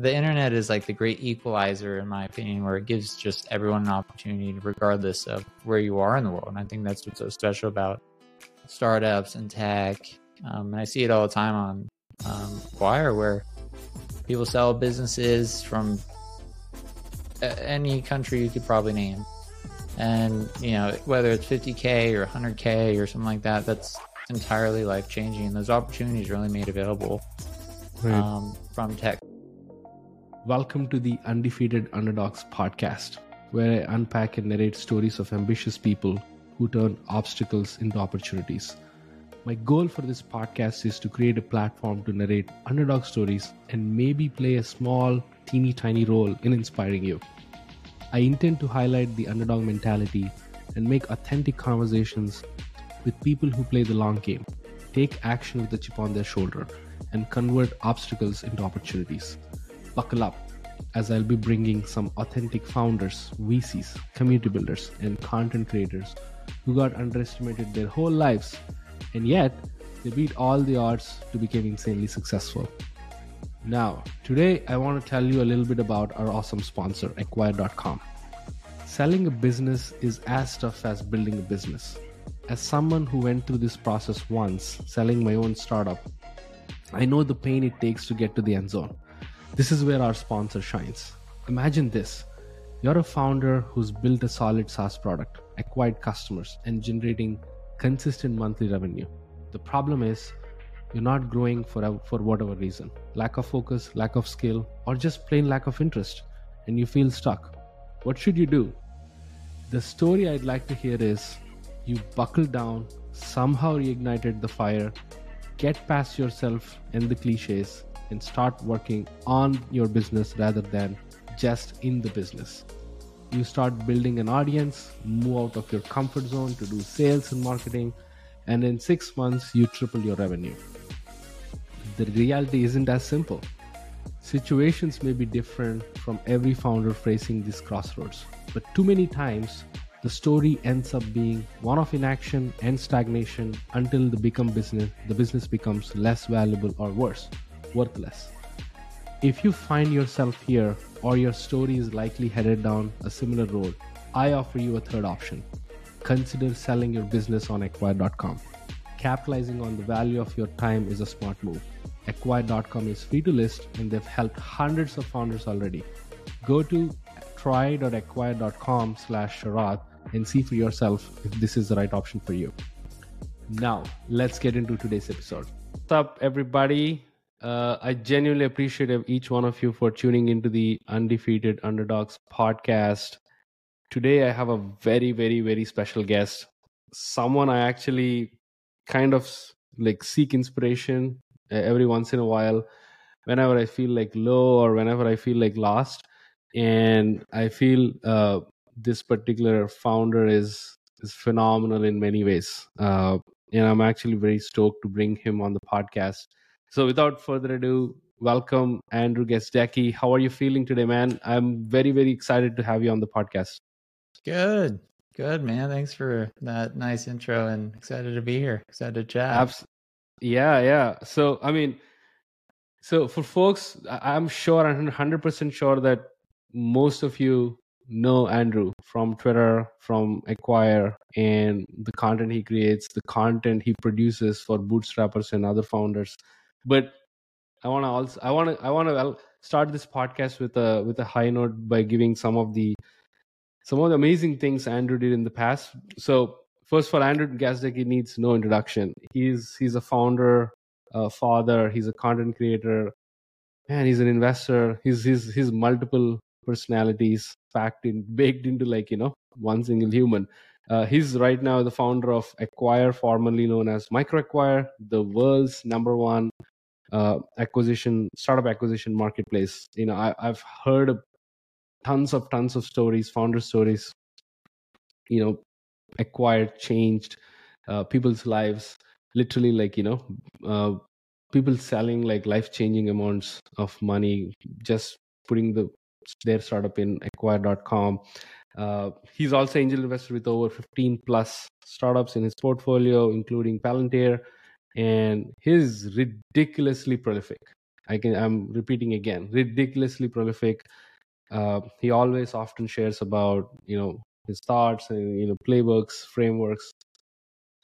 the internet is like the great equalizer, in my opinion, where it gives just everyone an opportunity, regardless of where you are in the world. And I think that's what's so special about startups and tech. Um, and I see it all the time on um, Acquire, where people sell businesses from any country you could probably name. And, you know, whether it's 50K or 100K or something like that, that's entirely life changing. Those opportunities are only made available right. um, from tech. Welcome to the Undefeated Underdogs podcast, where I unpack and narrate stories of ambitious people who turn obstacles into opportunities. My goal for this podcast is to create a platform to narrate underdog stories and maybe play a small, teeny tiny role in inspiring you. I intend to highlight the underdog mentality and make authentic conversations with people who play the long game, take action with a chip on their shoulder, and convert obstacles into opportunities buckle up as I'll be bringing some authentic founders, VCs, community builders, and content creators who got underestimated their whole lives and yet they beat all the odds to become insanely successful. Now, today I want to tell you a little bit about our awesome sponsor, Acquire.com. Selling a business is as tough as building a business. As someone who went through this process once, selling my own startup, I know the pain it takes to get to the end zone. This is where our sponsor shines. Imagine this you're a founder who's built a solid SaaS product, acquired customers, and generating consistent monthly revenue. The problem is you're not growing for, for whatever reason lack of focus, lack of skill, or just plain lack of interest, and you feel stuck. What should you do? The story I'd like to hear is you buckled down, somehow reignited the fire, get past yourself and the cliches, and start working on your business rather than just in the business. You start building an audience, move out of your comfort zone to do sales and marketing, and in six months, you triple your revenue. The reality isn't as simple. Situations may be different from every founder facing this crossroads, but too many times the story ends up being one of inaction and stagnation until the become business the business becomes less valuable or worse worthless. If you find yourself here or your story is likely headed down a similar road, I offer you a third option. Consider selling your business on acquire.com. Capitalizing on the value of your time is a smart move. Acquire.com is free to list and they've helped hundreds of founders already. Go to try.acquire.com slash Sharath and see for yourself if this is the right option for you. Now, let's get into today's episode. What's up, everybody? Uh, I genuinely appreciate each one of you for tuning into the Undefeated Underdogs podcast. Today, I have a very, very, very special guest. Someone I actually kind of like seek inspiration every once in a while whenever I feel like low or whenever I feel like lost. And I feel uh, this particular founder is is phenomenal in many ways. Uh, and I'm actually very stoked to bring him on the podcast. So without further ado, welcome Andrew Gazdecki. How are you feeling today, man? I'm very, very excited to have you on the podcast. Good. Good, man. Thanks for that nice intro and excited to be here. Excited to chat. Abs- yeah, yeah. So, I mean, so for folks, I'm sure, I'm 100% sure that most of you know Andrew from Twitter, from Acquire, and the content he creates, the content he produces for bootstrappers and other founders but i want to also i want to i want to start this podcast with a with a high note by giving some of the some of the amazing things andrew did in the past. So first for andrew gazdecki needs no introduction. He's he's a founder a father he's a content creator man he's an investor. He's he's he's multiple personalities packed in baked into like you know one single human uh, he's right now the founder of Acquire, formerly known as MicroAcquire, the world's number one uh, acquisition startup acquisition marketplace. You know, I, have heard tons of tons of stories, founder stories. You know, Acquire changed uh, people's lives. Literally, like you know, uh, people selling like life changing amounts of money just putting the their startup in acquire.com uh, he's also angel investor with over 15 plus startups in his portfolio, including Palantir, and he's ridiculously prolific. I can I'm repeating again, ridiculously prolific. Uh, he always often shares about you know his thoughts and you know playbooks, frameworks,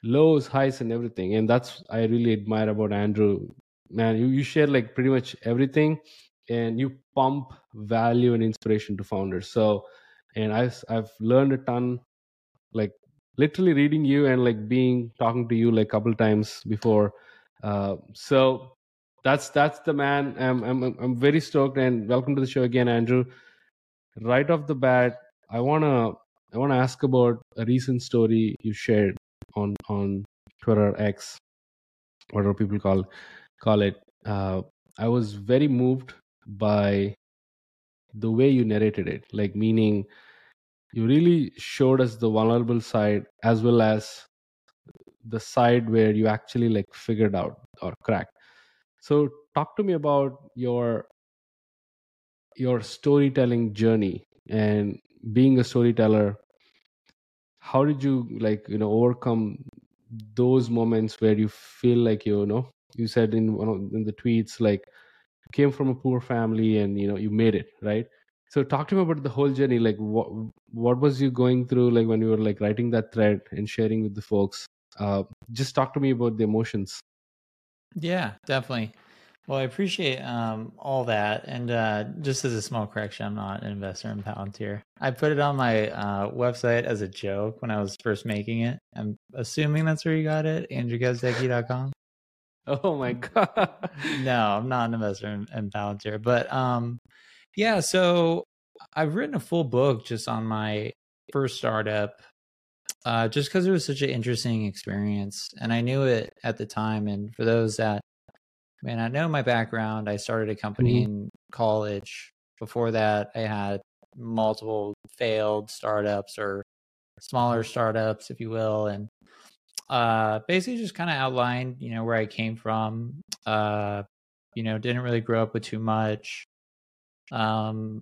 lows, highs, and everything. And that's I really admire about Andrew. Man, you, you share like pretty much everything, and you pump value and inspiration to founders. So, and I've I've learned a ton, like literally reading you and like being talking to you like a couple times before. Uh, so that's that's the man. I'm I'm I'm very stoked and welcome to the show again, Andrew. Right off the bat, I wanna I wanna ask about a recent story you shared on on Twitter X, whatever people call call it. Uh, I was very moved by the way you narrated it, like meaning you really showed us the vulnerable side as well as the side where you actually like figured out or cracked. So talk to me about your your storytelling journey and being a storyteller. How did you like you know overcome those moments where you feel like you know you said in one of in the tweets like came from a poor family and you know you made it right so talk to me about the whole journey like what what was you going through like when you were like writing that thread and sharing with the folks uh just talk to me about the emotions Yeah, definitely. Well, I appreciate um, all that. And uh, just as a small correction, I'm not an investor in Palantir. I put it on my uh, website as a joke when I was first making it. I'm assuming that's where you got it, andrewgazdecki.com. oh my god No, I'm not an investor in, in Palantir. But um, yeah, so I've written a full book just on my first startup uh, just because it was such an interesting experience. And I knew it at the time. And for those that, man, I know my background, I started a company Mhm. in college. Before that, I had multiple failed startups or smaller startups, if you will. And uh, basically just kind of outlined, you know, where I came from. Uh, you know, didn't really grow up with too much. Um,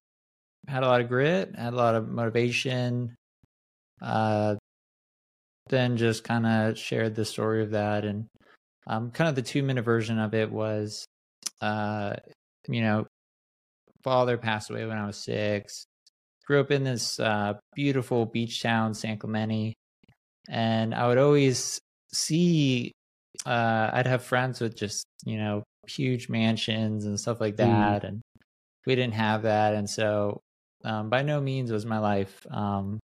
had a lot of grit, had a lot of motivation. Uh, then just kind of shared the story of that and um, kind of the two minute version of it was uh, you know father passed away when i was six grew up in this uh, beautiful beach town san clemente and i would always see uh, i'd have friends with just you know huge mansions and stuff like Mm. that and we didn't have that and so um, by no means was my life um,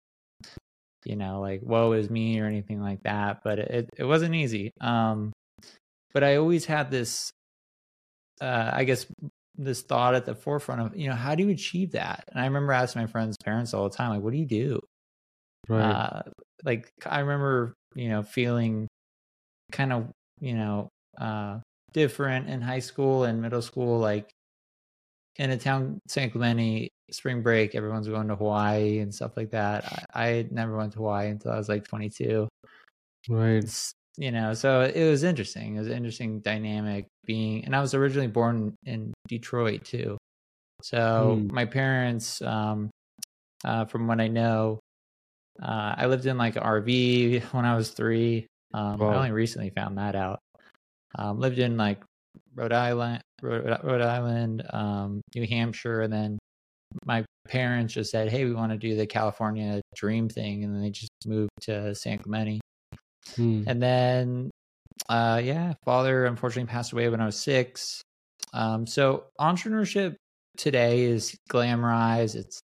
you know, like woe is me or anything like that. But it it wasn't easy. Um, but I always had this, uh, I guess, this thought at the forefront of, you know, how do you achieve that? And I remember asking my friends' parents all the time, like, what do you do? right Uh, like I remember, you know, feeling kind of, you know, uh, different in high school and middle school, like in a town San Clemente spring break everyone's going to hawaii and stuff like that. I, I never went to hawaii until i was like 22 right. It's, you know so it was interesting. It was an interesting dynamic being and i was originally born in detroit too. So Hmm. my parents um uh from what i know uh i lived in like an rv when i was three. Um Wow. i only recently found that out. Um lived in like rhode island rhode, rhode island um new hampshire and then my parents just said hey we want to do the california dream thing and then they just moved to san clemente Hmm. and then, uh, yeah, father unfortunately passed away when I was six. Um, so entrepreneurship today is glamorized. It's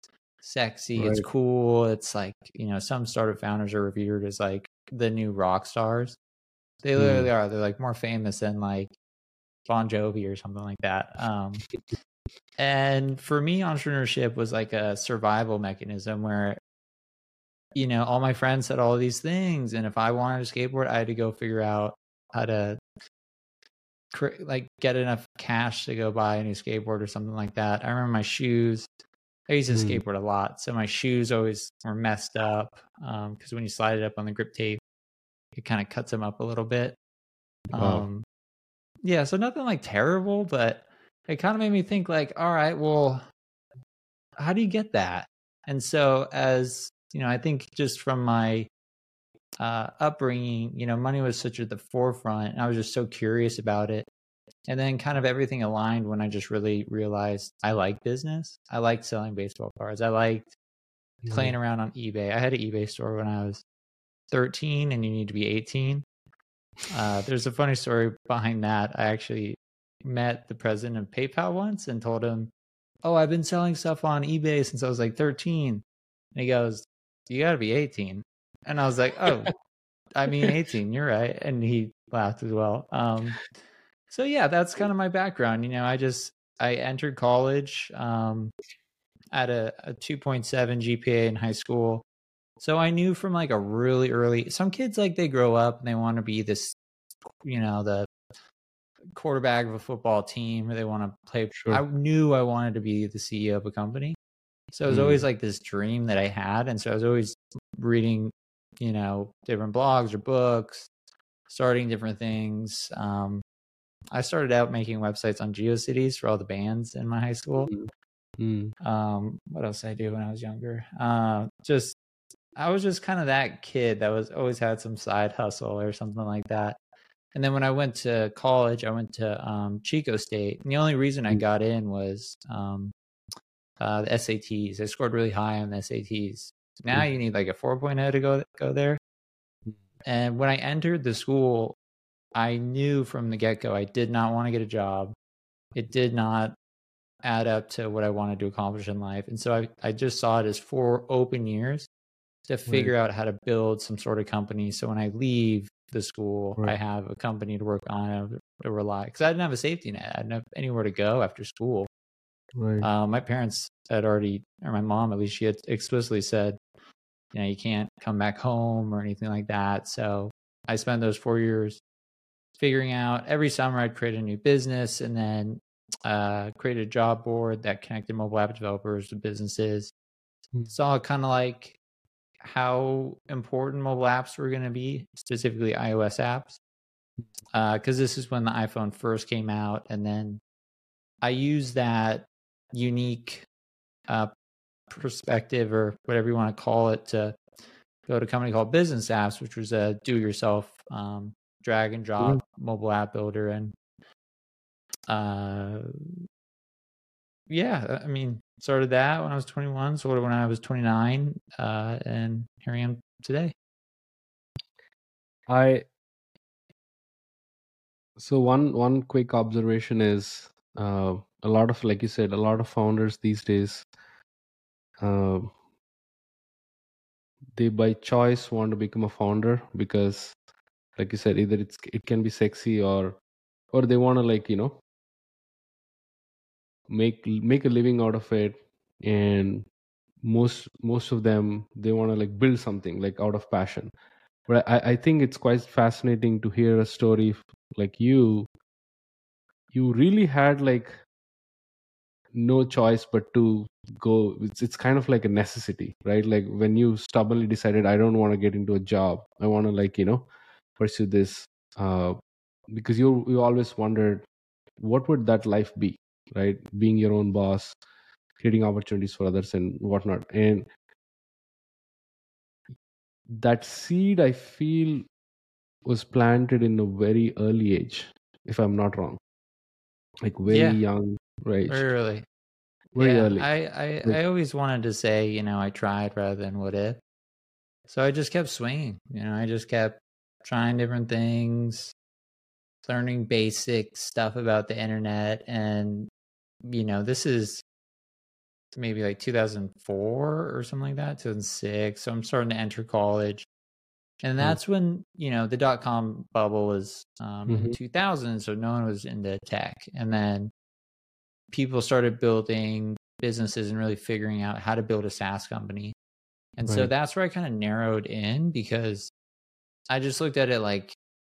sexy. It's cool. It's like you know, some startup founders are revered as like the new rock stars. They Hmm. literally are. They're like more famous than like Bon Jovi or something like that. Um, and for me, entrepreneurship was like a survival mechanism where you know, all my friends said all these things, and if I wanted a skateboard, I had to go figure out how to, like, get enough cash to go buy a new skateboard or something like that. I remember my shoes. I used to Hmm. skateboard a lot, so my shoes always were messed up because when you slide it up on the grip tape, it kind of cuts them up a little bit. Wow. Yeah, so nothing like terrible, but it kind of made me think, like, all right, well, how do you get that? And so, as you know, I think just from my uh, upbringing, you know, money was such at the forefront, and I was just so curious about it. and then kind of everything aligned when I just really realized I like business. I liked selling baseball cards. I liked playing around on eBay. I had an eBay store when I was 13 and you need to be 18. Uh, there's a funny story behind that. I actually met the president of PayPal once and told him, Oh, I've been selling stuff on eBay since I was like 13. And he goes, You got to be 18. And I was like, Oh, I mean 18, you're right. And he laughed as well. Um, so, yeah, that's kind of my background. You know, I just, I entered college um, at a, a 2.7 GPA in high school. So I knew from like a really early, some kids like they grow up and they want to be this, you know, the quarterback of a football team or they want to play. Sure. I knew I wanted to be the CEO of a company. So it was Mm. always like this dream that I had. And so I was always reading, you know, different blogs or books, starting different things. Um, I started out making websites on GeoCities for all the bands in my high school. Mm. Um, what else did I do when I was younger? Uh, just I was just kind of that kid that was always had some side hustle or something like that. And then when I went to college, I went to um, Chico State. And the only reason I Mm. got in was um, uh, the SATs. I scored really high on the SATs. Now Mm. you need like a 4.0 to go go there. Mm. And when I entered the school, I knew from the get go I did not want to get a job. It did not add up to what I wanted to accomplish in life. And so I, I just saw it as four open years to figure out how to build some sort of company. So when I leave the school, I have a company to work on and to rely. Because I didn't have a safety net. I didn't have anywhere to go after school. Right. Uh, my parents had already, or my mom at least, she had explicitly said, you know, you can't come back home or anything like that. So I spent those four years figuring out every summer I'd create a new business and then uh, created a job board that connected mobile app developers to businesses. Hmm. Saw kind of like how important mobile apps were going to be, specifically iOS apps, because this is when the iPhone first came out, and then I used that unique uh, perspective or whatever you want to call it to go to a company called Business Apps, which was a do-yourself um, drag and drop mobile app builder, and uh, yeah, I mean, started that when I was 21, sold it when I was 29, uh, and here I am today. I so one one quick observation is uh, a lot of like you said a lot of founders these days uh, they by choice want to become a founder because like you said either it's it can be sexy or or they want to like you know make make a living out of it and most most of them they want to like build something like out of passion. But I, I think it's quite fascinating to hear a story like you. You really had like no choice but to go it's, it's kind of like a necessity right? Like when you stubbornly decided i don't want to get into a job. I want to like you know pursue this uh because you you always wondered what would that life be right being your own boss creating opportunities for others and whatnot and that seed i feel was planted in a very early age if i'm not wrong like very Yeah. young right Very early. very yeah, early I, I. I always wanted to say, you know, I tried rather than what if. So I just kept swinging. You know, I just kept trying different things, learning basic stuff about the internet. And, you know, this is maybe like 2004 or something like that, 2006. So I'm starting to enter college. And Mm. that's when, you know, the dot com bubble was um, in Mhm. 2000. So no one was into tech. And then people started building businesses and really figuring out how to build a SaaS company. And so that's where I kind of narrowed in because I just looked at it like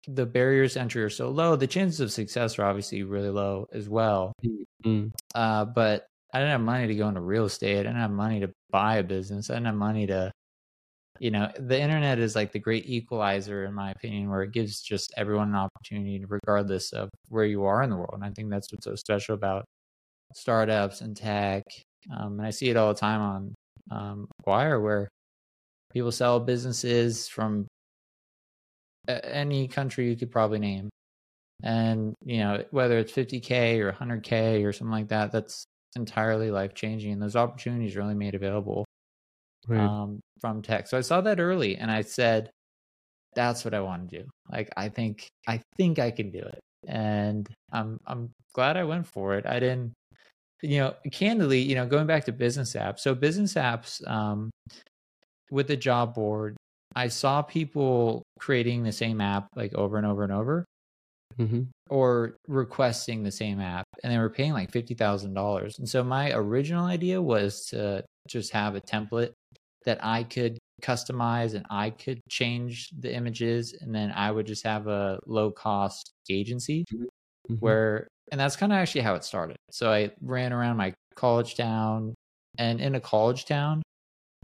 the barriers to entry are so low. The chances of success are obviously really low as well. Mm, Uh, but I didn't have money to go into real estate. I didn't have money to buy a business. I didn't have money to, you know, the internet is like the great equalizer, in my opinion, where it gives just everyone an opportunity, regardless of where you are in the world. And I think that's what's so special about startups and tech. Um, and I see it all the time on um, Acquire, where people sell businesses from any country you could probably name. And, you know, whether it's 50K or 100K or something like that, that's entirely life changing. And those opportunities are only made available Right. um, from tech. So I saw that early and I said, that's what I want to do. Like, I think, I think I can do it. And I'm, I'm glad I went for it. I didn't, you know, candidly, you know, going back to business apps. So business apps, um, with the job board, I saw people creating the same app like over and over and over hmm or requesting the same app and they were paying like $50,000. And so my original idea was to just have a template that I could customize and I could change the images and then I would just have a low cost agency Mm-hmm. where and that's kind of actually how it started. So I ran around my college town and in a college town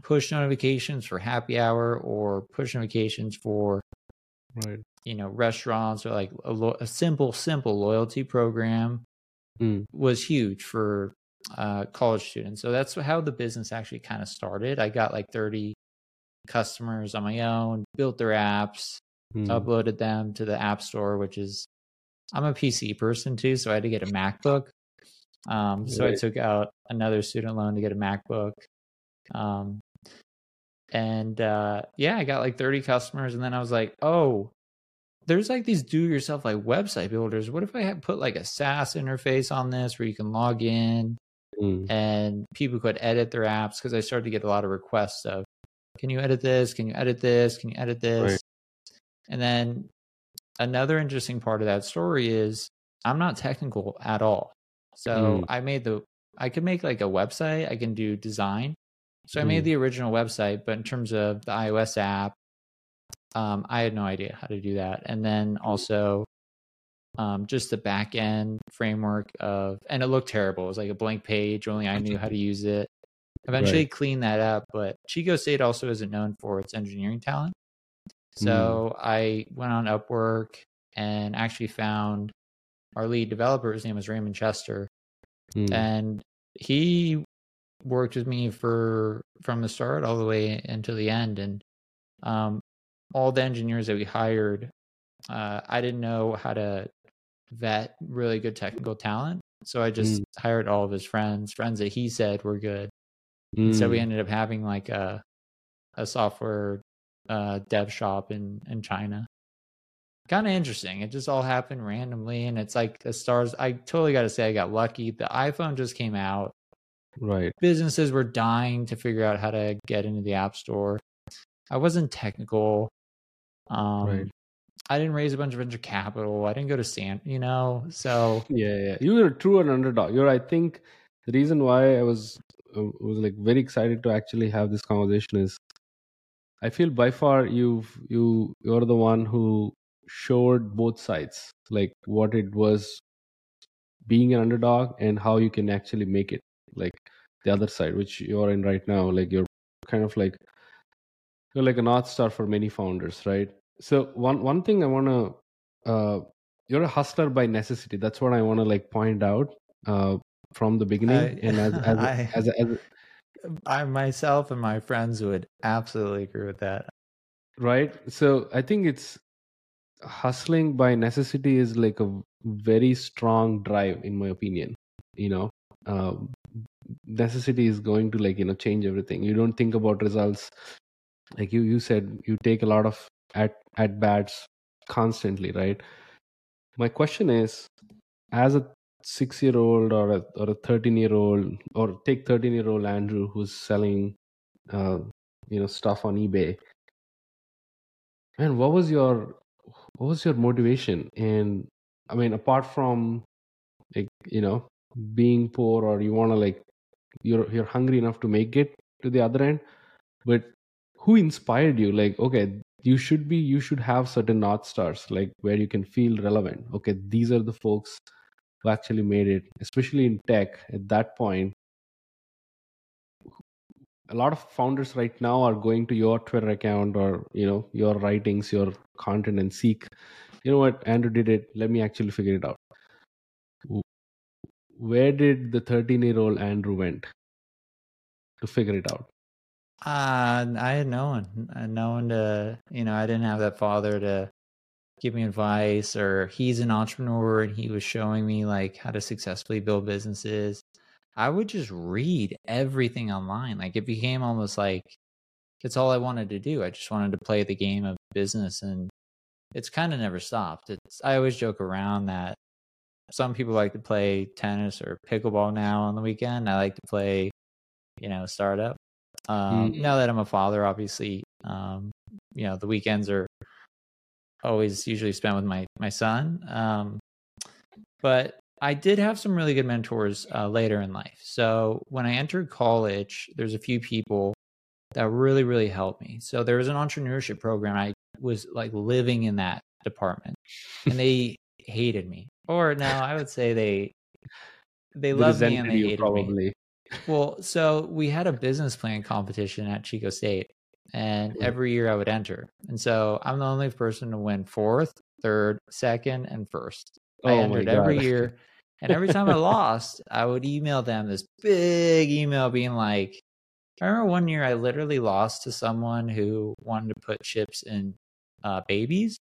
push notifications for happy hour or push notifications for right. you know restaurants or like a, lo- a simple simple loyalty program Mm. was huge for uh, college students so that's how the business actually kind of started i got like 30 customers on my own built their apps Mm. uploaded them to the app store which is i'm a pc person too so i had to get a macbook um, so i took out another student loan to get a macbook um, and uh, yeah i got like 30 customers and then i was like oh there's like these do yourself like website builders what if i had put like a saas interface on this where you can log in Mm. and people could edit their apps because I started to get a lot of requests of, can you edit this? Can you edit this? Can you edit this? Right. And then another interesting part of that story is I'm not technical at all. So Mm. I made the, I could make like a website, I can do design. So I made Mm. the original website, but in terms of the iOS app, um, I had no idea how to do that. And then also, um, just the back end framework of, and it looked terrible. It was like a blank page. Only I knew how to use it. Eventually cleaned that up, but Chico State also isn't known for its engineering talent. So I went on Upwork and actually found our lead developer. His name was Raymond Chester, Mm. and he worked with me for from the start all the way until the end. And um, all the engineers that we hired, uh, I didn't know how to vet really good technical talent, so I just hired all of his friends, friends that he said were good. And So we Mm. ended up having like a a software uh, dev shop in in China. Kind of interesting. It just all happened randomly, and it's like the stars. I totally got to say, I got lucky. The iPhone just came out. Right. Businesses were dying to figure out how to get into the App Store. I wasn't technical. Um, Right. I didn't raise a bunch of venture capital. I didn't go to San, you know. So Yeah, yeah. You were true an underdog. You're. I think the reason why I was uh, was like very excited to actually have this conversation is, I feel by far you've you you're the one who showed both sides, like what it was being an underdog and how you can actually make it, like the other side, which you're in right now. Like you're kind of like you're like a north star for many founders, right? So one one thing I want to uh, you're a hustler by necessity. That's what I want to like point out uh, from the beginning. I- and as as, I- as, as, I myself and my friends would absolutely agree with that. right. So I think it's hustling by necessity is like a very strong drive, in my opinion. You know, uh, necessity is going to like you know change everything. You don't think about results. Like you you said, you take a lot of at at bats constantly, right? My question is, as a six year old or a or a thirteen year old or take thirteen year old Andrew who's selling uh, you know stuff on eBay. Man, what was your what was your motivation? And I mean, apart from like you know being poor or you want to like you're you're hungry enough to make it to the other end, but who inspired you? Like, okay, you should be you should have certain north stars like where you can feel relevant. Okay, these are the folks who actually made it, especially in tech at that point. A lot of founders right now are going to your Twitter account or you know your writings, your content, and seek. You know what Andrew did it. Let me actually figure it out. Where did the 13 year old Andrew went to figure it out? Uh, I had no one, uh, no one to, you know, I didn't have that father to give me advice or he's an entrepreneur and he was showing me like how to successfully build businesses. I would just read everything online like it became almost like it's all i wanted to do. I just wanted to play the game of business and it's kind of never stopped. It's i always joke around that some people like to play tennis or pickleball now on the weekend i like to play you know startup um, mm. now that i'm a father obviously um, you know the weekends are always usually spent with my my son. Um, but I did have some really good mentors uh, later in life. So when I entered college, there's a few people that really really helped me. So there was an entrepreneurship program. I was like living in that department, and they hated me. Or no, I would say they they loved me and they hated probably. me. Well, so we had a business plan competition at Chico State, and every year I would enter. And so I'm the only person to win fourth, third, second, and first. I oh entered every year. And every time I lost, I would email them this big email being like, I remember one year I literally lost to someone who wanted to put chips in uh, babies.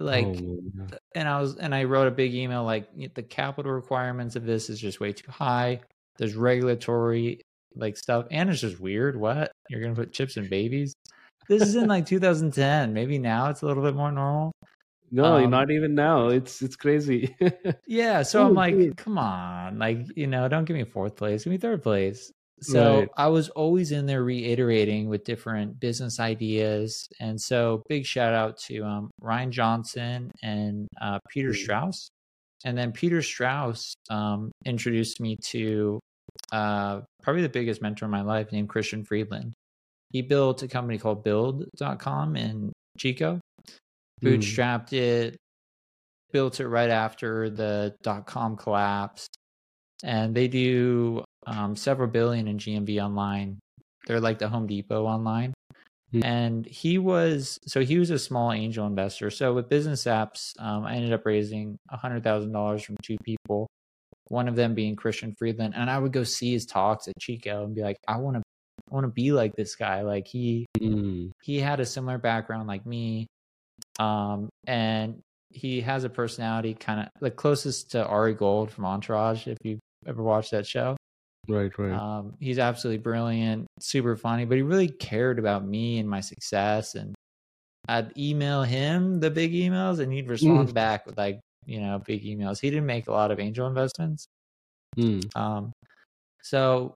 Like, oh, and I was, and I wrote a big email like, the capital requirements of this is just way too high. There's regulatory like stuff, and it's just weird. What you're gonna put chips in babies? This is in like 2010. Maybe now it's a little bit more normal. No, um, not even now. It's it's crazy. yeah, so I'm like, come on, like you know, don't give me fourth place, give me third place. So right. I was always in there reiterating with different business ideas, and so big shout out to um, Ryan Johnson and uh, Peter Strauss, and then Peter Strauss um, introduced me to uh, probably the biggest mentor in my life named Christian Friedland. He built a company called build.com in Chico, hmm. bootstrapped mm. it, built it right after the dot com collapsed. And they do um, several billion in GMV online. They're like the Home Depot online. Mm. And he was, so he was a small angel investor. So with business apps, um, I ended up raising $100,000 from two people one of them being Christian Friedland. And I would go see his talks at Chico and be like, I want to I want to be like this guy. Like he mm. he had a similar background like me. Um and he has a personality kind of like closest to Ari Gold from Entourage, if you ever watched that show. Right, right. Um, he's absolutely brilliant, super funny, but he really cared about me and my success. And I'd email him the big emails, and he'd respond mm. back with like you know big emails. He didn't make a lot of angel investments. Mm. Um, so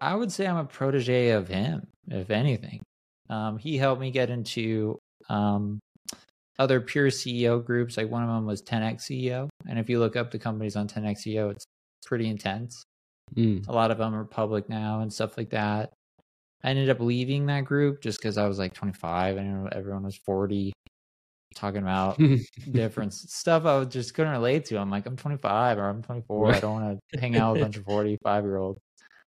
I would say I'm a protege of him, if anything. Um, he helped me get into um, other pure CEO groups. Like one of them was 10x CEO, and if you look up the companies on 10x CEO, it's pretty intense. Mm. A lot of them are public now and stuff like that. I ended up leaving that group just because I was like 25 and everyone was 40 talking about different stuff I just couldn't relate to. I'm like, I'm 25 or I'm 24. Right. I don't want to hang out with a bunch of 45 year olds.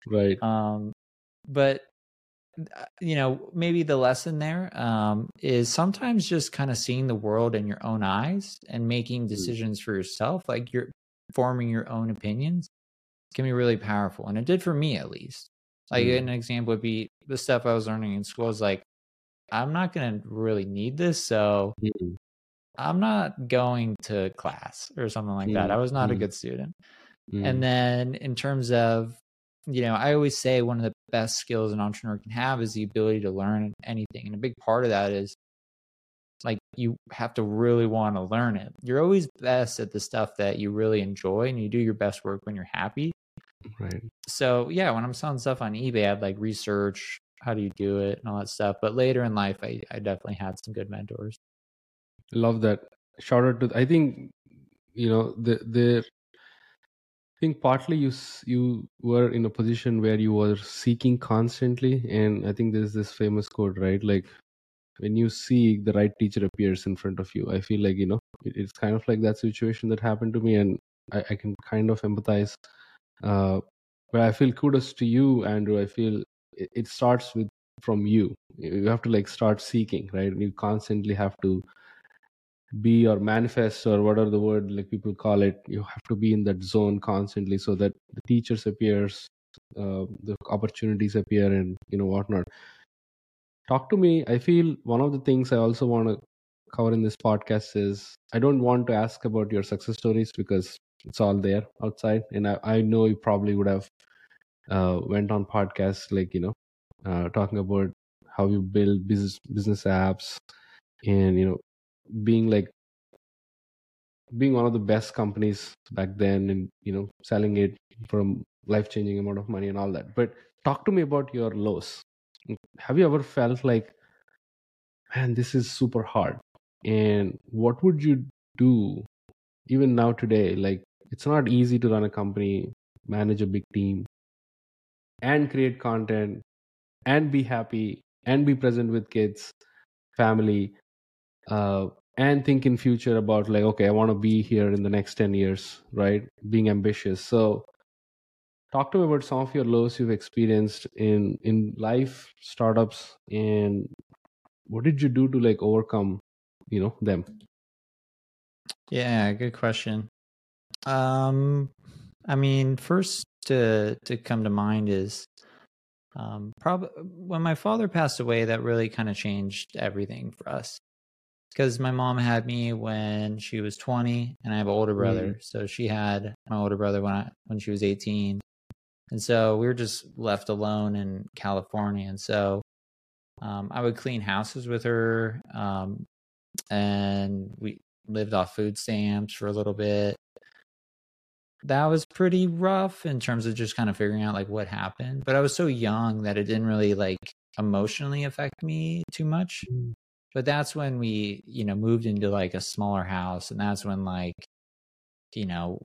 Right. Um, but uh, you know, maybe the lesson there um, is sometimes just kind of seeing the world in your own eyes and making mm. decisions for yourself, like you're forming your own opinions, can be really powerful. And it did for me, at least. Like mm. an example would be the stuff I was learning in school is like, I'm not going to really need this. So mm-hmm. I'm not going to class or something like mm-hmm. that. I was not a good student. And mm-hmm. then in terms of, you know, I always say one of the best skills an entrepreneur can have is the ability to learn anything. And a big part of that is like you have to really want to learn it. You're always best at the stuff that you really enjoy and you do your best work when you're happy. Right. So yeah, when I'm selling stuff on eBay, I'd like research how do you do it and all that stuff. But later in life, I, I definitely had some good mentors. Love that. Shout out to I think you know the the I think partly you you were in a position where you were seeking constantly, and I think there's this famous quote, right? Like when you see the right teacher appears in front of you. I feel like you know it, it's kind of like that situation that happened to me, and I, I can kind of empathize. Uh, but I feel kudos to you, Andrew. I feel it, it starts with from you you have to like start seeking right you constantly have to be or manifest or whatever the word like people call it you have to be in that zone constantly so that the teachers appears uh, the opportunities appear and you know whatnot talk to me. I feel one of the things i also want to cover in this podcast is I don't want to ask about your success stories because it's all there outside, and I, I know you probably would have uh, went on podcasts like you know uh, talking about how you build business business apps and you know being like being one of the best companies back then and you know selling it for a life changing amount of money and all that. But talk to me about your lows have you ever felt like man this is super hard and what would you do even now today? Like it's not easy to run a company manage a big team and create content and be happy and be present with kids family uh, and think in future about like okay i want to be here in the next 10 years right? Being ambitious. So talk to me about some of your lows you've experienced in in life startups and what did you do to like overcome you know them? Yeah good question. Um i mean first to to come to mind is um probably when my father passed away that really kind of changed everything for us. Because my mom had me when she was 20 and i have an older brother. Mm. so she had my older brother when i when she was 18 and so we were just left alone in california. And so um, i would clean houses with her um, and we lived off food stamps for a little bit. That was pretty rough in terms of just kind of figuring out like what happened but i was so young that it didn't really like emotionally affect me too much. Mm. but that's when we you know moved into like a smaller house and that's when like you know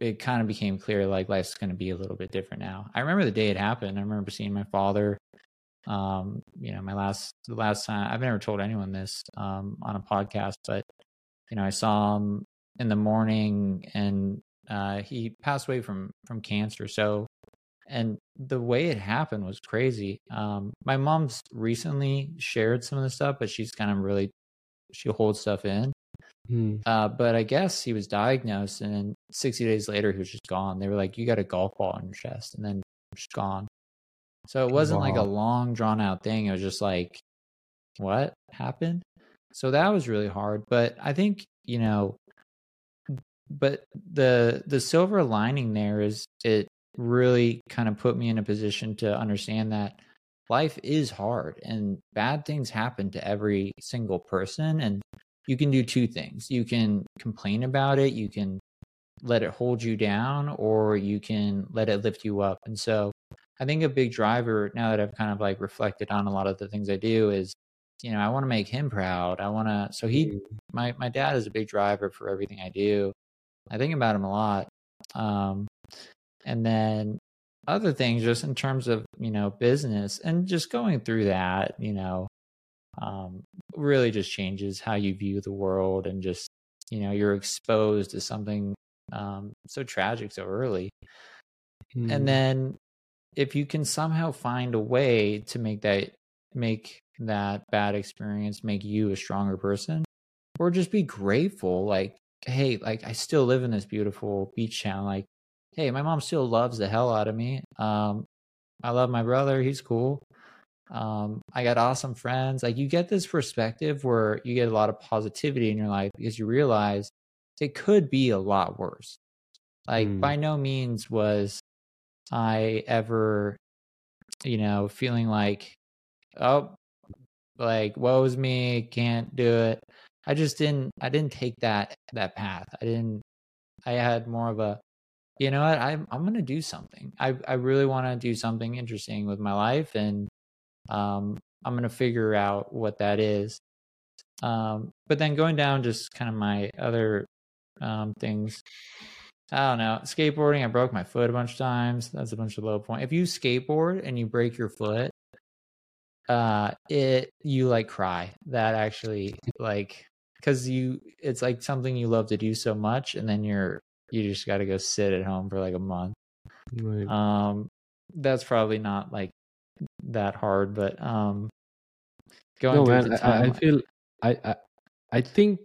it kind of became clear like life's going to be a little bit different now i remember the day it happened i remember seeing my father um you know my last the last time i've never told anyone this um on a podcast but you know i saw him in the morning and uh, he passed away from from cancer. So, and the way it happened was crazy. Um, my mom's recently shared some of the stuff, but she's kind of really she holds stuff in. Hmm. Uh, but I guess he was diagnosed, and then 60 days later, he was just gone. They were like, "You got a golf ball in your chest," and then just gone. So it wasn't wow. like a long, drawn out thing. It was just like, what happened? So that was really hard. But I think you know but the the silver lining there is it really kind of put me in a position to understand that life is hard and bad things happen to every single person and you can do two things you can complain about it you can let it hold you down or you can let it lift you up and so i think a big driver now that i've kind of like reflected on a lot of the things i do is you know i want to make him proud i want to so he mm. my my dad is a big driver for everything i do I think about him a lot. Um, and then other things, just in terms of you know business and just going through that, you know, um, really just changes how you view the world and just you know you're exposed to something um, so tragic so early. Mm. And then if you can somehow find a way to make that make that bad experience make you a stronger person or just be grateful like hey, like I still live in this beautiful beach town. Like, hey, my mom still loves the hell out of me. Um, I love my brother. He's cool. Um, I got awesome friends. Like you get this perspective where you get a lot of positivity in your life because you realize it could be a lot worse. Like mm. by no means was I ever, you know, feeling like, oh, like woe's me, can't do it. I just didn't I didn't take that that path. I didn't I had more of a you know what, I'm I'm gonna do something. I I really wanna do something interesting with my life and um I'm gonna figure out what that is. Um but then going down just kind of my other um things. I don't know. Skateboarding, I broke my foot a bunch of times. That's a bunch of low point. If you skateboard and you break your foot, uh it you like cry. That actually like because you it's like something you love to do so much and then you're you just got to go sit at home for like a month right. um that's probably not like that hard but um going no, man, time, I, I feel I, I i think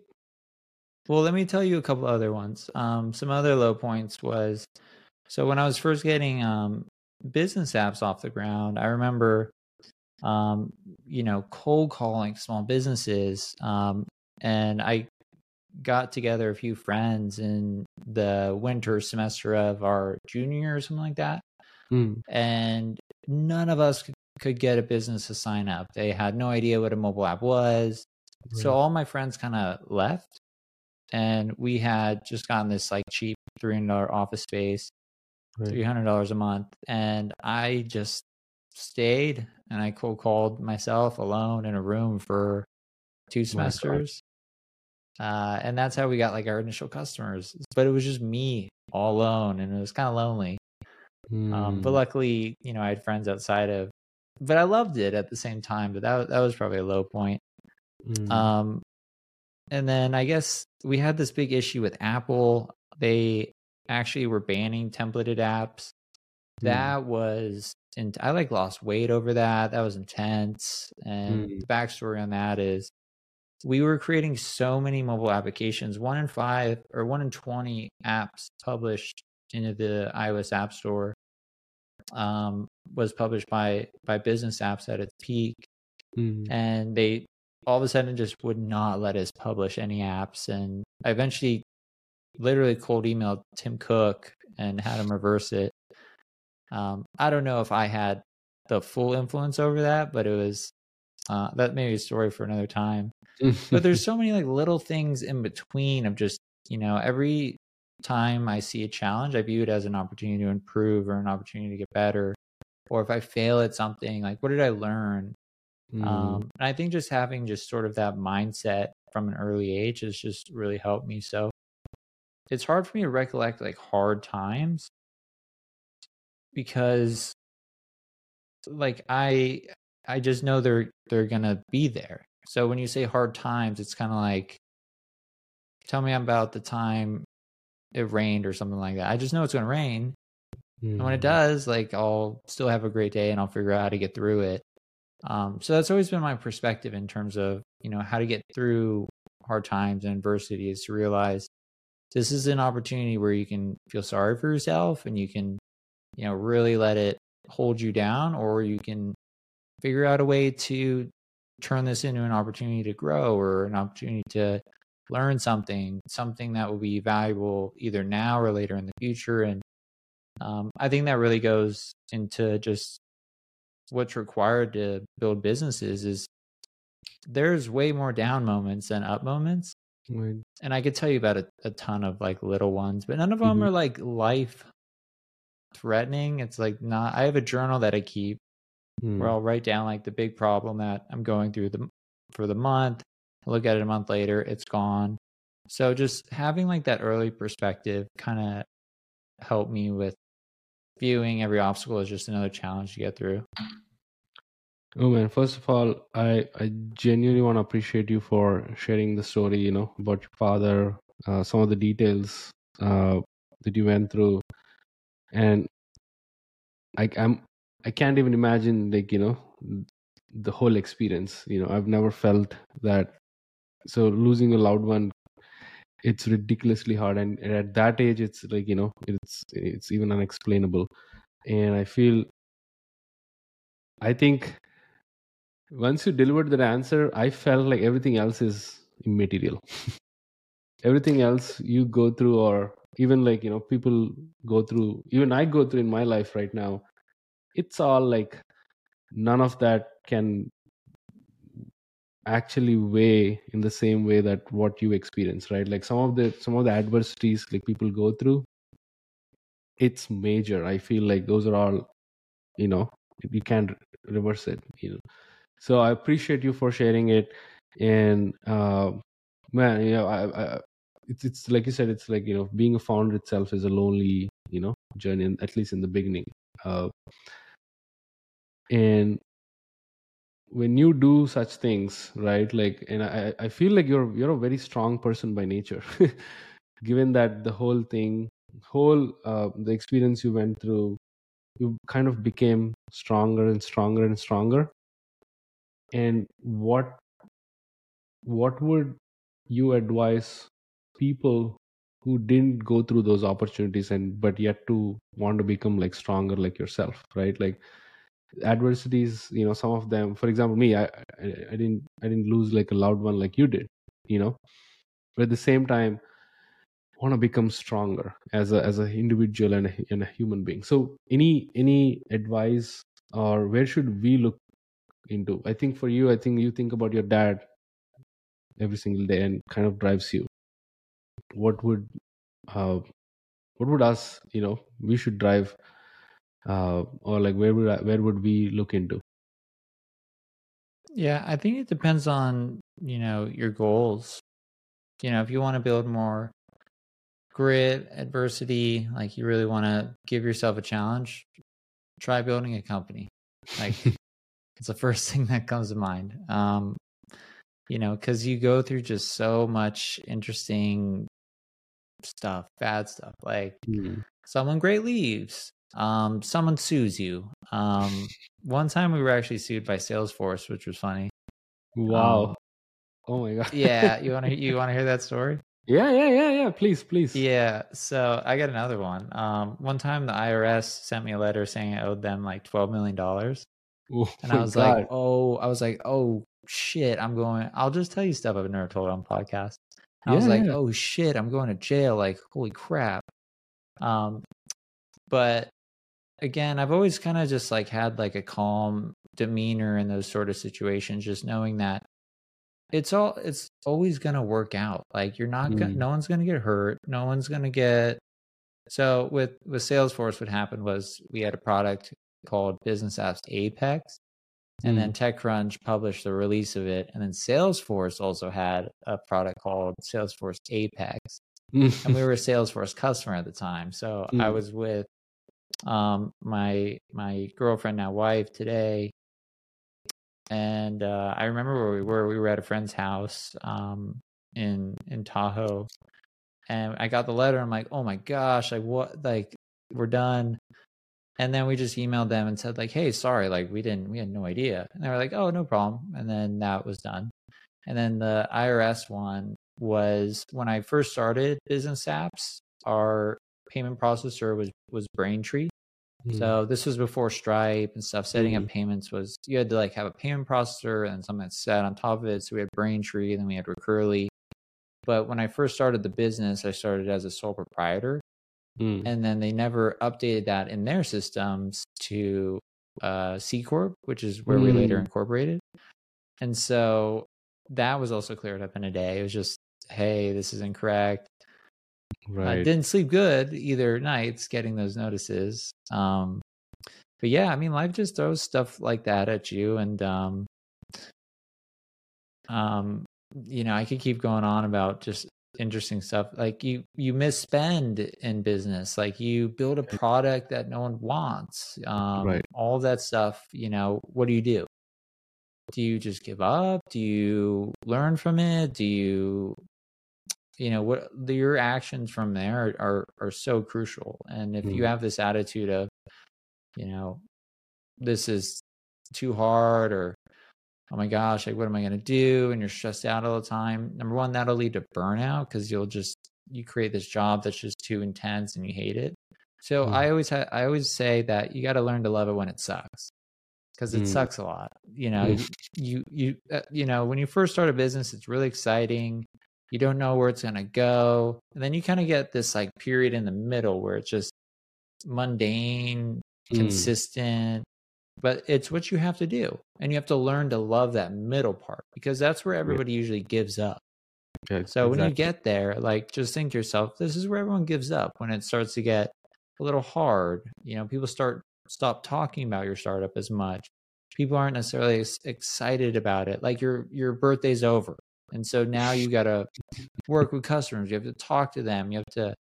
well let me tell you a couple other ones um some other low points was so when i was first getting um business apps off the ground i remember um you know cold calling small businesses um and I got together a few friends in the winter semester of our junior or something like that. Mm. And none of us could, could get a business to sign up. They had no idea what a mobile app was. So all my friends kind of left. And we had just gotten this like cheap $300 office space, Right. $300 a month. And I just stayed and I cold called myself alone in a room for two semesters. Uh, and that's how we got like our initial customers. But it was just me all alone and it was kind of lonely. Um, but Mm. luckily, you know, I had friends outside of, but I loved it at the same time. But that, that was probably a low point. Mm. Um, and then I guess we had this big issue with Apple. They actually were banning templated apps. Mm. That was, in, I like lost weight over that. That was intense. And Mm. the backstory on that is we were creating so many mobile applications. One in five or one in 20 apps published into the iOS App Store um, was published by by Bizness Apps at its peak. Mm. and they all of a sudden just would not let us publish any apps. And i eventually literally cold emailed tim cook and had him reverse it. Um, i don't know if i had the full influence over that but it was uh, that may be a story for another time. But there's so many like little things in between of just you know every time i see a challenge i view it as an opportunity to improve or an opportunity to get better or if i fail at something like what did i learn Mm. um, and I think just having just sort of that mindset from an early age has just really helped me. So it's hard for me to recollect like hard times because like I I just know they're they're gonna be there. So when you say hard times, it's kind of like tell me about the time it rained or something like that. I just know it's gonna rain. And when it Mm. does, like I'll still have a great day and I'll figure out how to get through it. Um, so that's always been my perspective in terms of you know how to get through hard times and adversity is to realize this is an opportunity where you can feel sorry for yourself and you can you know really let it hold you down or you can figure out a way to turn this into an opportunity to grow or an opportunity to learn something something that will be valuable either now or later in the future and um, i think that really goes into just what's required to build businesses is there's way more down moments than up moments Right. and i could tell you about a, a ton of like little ones but none of them Mhm. are like life threatening it's like not i have a journal that i keep Mm. where i'll write down like the big problem that i'm going through the for the month I look at it a month later it's gone so just having like that early perspective kind of helped me with viewing every obstacle as just another challenge to get through Oh man, first of all, I I genuinely want to appreciate you for sharing the story, you know, about your father, uh, some of the details uh, that you went through, and I I'm I can't even imagine like you know the whole experience. You know, I've never felt that. So losing a loved one, it's ridiculously hard, and at that age, it's like you know, it's it's even unexplainable, and I feel. I think once you delivered that answer, I felt like everything else is immaterial. everything else you go through, or even like, you know, people go through, even I go through in my life right now, it's all like none of that can actually weigh in the same way that what you experience right? Like some of the some of the adversities like people go through it's major. I feel like those are all you know you can't reverse it you know. So i appreciate you for sharing it. And uh, man you know I, I it's it's like you said it's like you know being a founder itself is a lonely you know journey at least in the beginning uh, and when you do such things right like and i i feel like you're you're a very strong person by nature given that the whole thing whole uh, the experience you went through you kind of became stronger and stronger and stronger. And what what would you advise people who didn't go through those opportunities and but yet to want to become like stronger like yourself right? Like adversities you know some of them for example me I, I i didn't i didn't lose like a loud one like you did you know? But at the same time want to become stronger as a as an individual and a, and a human being. So any any advice or where should we look into? I think for you i think you think about your dad every single day and kind of drives you. What would uh what would us you know we should drive uh or like where would I, where would we look into Yeah, I think it depends on, you know, your goals. You know, if you want to build more grit, adversity, like you really want to give yourself a challenge, try building a company. Like it's the first thing that comes to mind. Um, you know, because you go through just so much interesting stuff, bad stuff. Like Mm. someone great leaves, um, someone sues you. Um, one time we were actually sued by Salesforce, which was funny. wow Um, oh my god yeah, you want to you want to hear that story? yeah yeah yeah yeah please please Yeah, so I got another one. Um, one time the IRS sent me a letter saying I owed them like twelve million dollars, oh and I was god like, "Oh, I was like, oh shit, I'm going. I'll just tell you stuff I've never told on podcast." I was like, yeah. "Oh shit, I'm going to jail!" Like, holy crap. Um, but again, I've always kind of just like had like a calm demeanor in those sort of situations, just knowing that it's all it's always gonna work out. Like you're not gonna Mm. no one's gonna get hurt, no one's gonna get so with with Salesforce what happened was we had a product called Bizness Apps Apex and then TechCrunch published the release of it and then Salesforce also had a product called Salesforce Apex and we were a Salesforce customer at the time. So I Mm. was with um my my girlfriend now wife today. And uh I remember where we were we were at a friend's house um in in Tahoe. And I got the letter I'm like oh my gosh like what like we're done. And then we just emailed them and said like hey sorry like we didn't we had no idea. And they were like oh no problem. And then that was done. And then the IRS one was when I first started Bizness Apps our payment processor was was Braintree Mm. so this was before Stripe and stuff. Setting up Mhm. payments was you had to like have a payment processor and something that sat on top of it. So we had Braintree, and then we had Recurly. But when I first started the business, I started as a sole proprietor, Mm. and then they never updated that in their systems to uh, C corp, which is where we later Mm. incorporated. And so that was also cleared up in a day. It was just, hey, this is incorrect. I right didn't sleep good either nights getting those notices. Um, but yeah, I mean, life just throws stuff like that at you, and um, um, you know, I could keep going on about just interesting stuff. Like you, you misspend in business. Like you build a product that no one wants. Um, Right. All that stuff. You know, what do you do? Do you just give up? Do you learn from it? Do you you know what the, your actions from there are, are are so crucial and if you Mm. have this attitude of you know this is too hard or oh my gosh like what am i going to do and you're stressed out all the time number one that'll lead to burnout because you'll just you create this job that's just too intense and you hate it so Mm. i always ha- i always say that you got to learn to love it when it sucks because it Mm. sucks a lot you know Mm. you you uh, you know when you first start a business it's really exciting you don't know where it's going to go. And then you kind of get this like period in the middle where it's just mundane Mm. consistent but it's what you have to do and you have to learn to love that middle part because that's where everybody usually gives up. Yeah, so when you get there like just think to yourself this is where everyone gives up when it starts to get a little hard you know people start stop talking about your startup as much. People aren't necessarily excited about it like your your birthday's over and so now you got to work with customers. You have to talk to them. You have to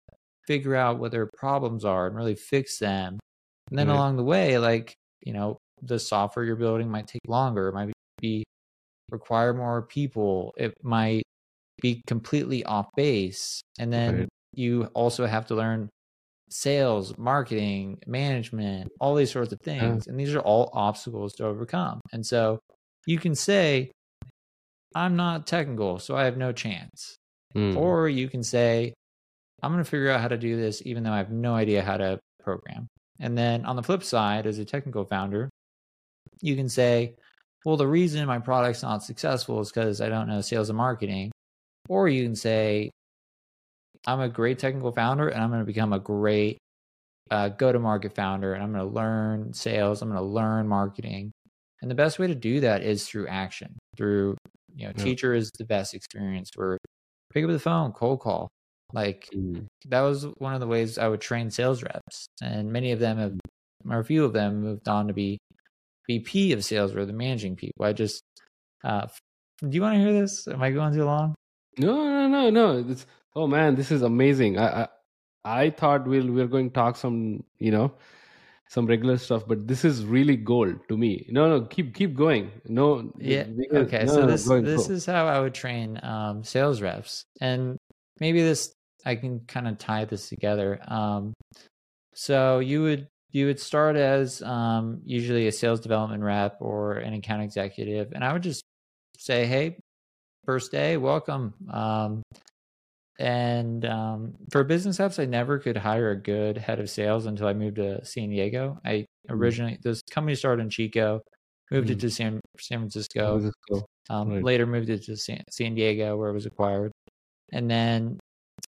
figure out what their problems are and really fix them. And then Right. along the way like you know the software you're building might take longer. It might be require more people. It might be completely off base. And then Right. you also have to learn sales marketing management all these sorts of things. And these are all obstacles to overcome. And so you can say i'm not technical so i have no chance Mm. or you can say i'm going to figure out how to do this even though i have no idea how to program and then on the flip side as a technical founder you can say well the reason my product's not successful is because i don't know sales and marketing or you can say, I'm a great technical founder and I'm going to become a great uh, go to market founder and I'm going to learn sales. I'm going to learn marketing. And the best way to do that is through action, through, you know, yeah. teacher is the best experience where pick up the phone, cold call. Like mm. that was one of the ways I would train sales reps. And many of them have, or a few of them moved on to be VP of sales or the managing people. I just, uh, do you want to hear this? Am I going too long? No, no, no, no. It's, oh man, this is amazing. I, I, I thought we'll we're going to talk some, you know, some regular stuff, but this is really gold to me. No, no, keep keep going. No, yeah, okay. No, so this no, this is how I would train um, sales reps, and maybe this I can kind of tie this together. Um, so you would you would start as um, usually a sales development rep or an account executive, and I would just say, "Hey, first day, welcome." Um, and um, for Bizness Apps, I never could hire a good head of sales until I moved to San Diego. I mm. originally this company started in Chico, moved mm. it to San San Francisco. Um, right. Later moved it to San, San Diego, where it was acquired, and then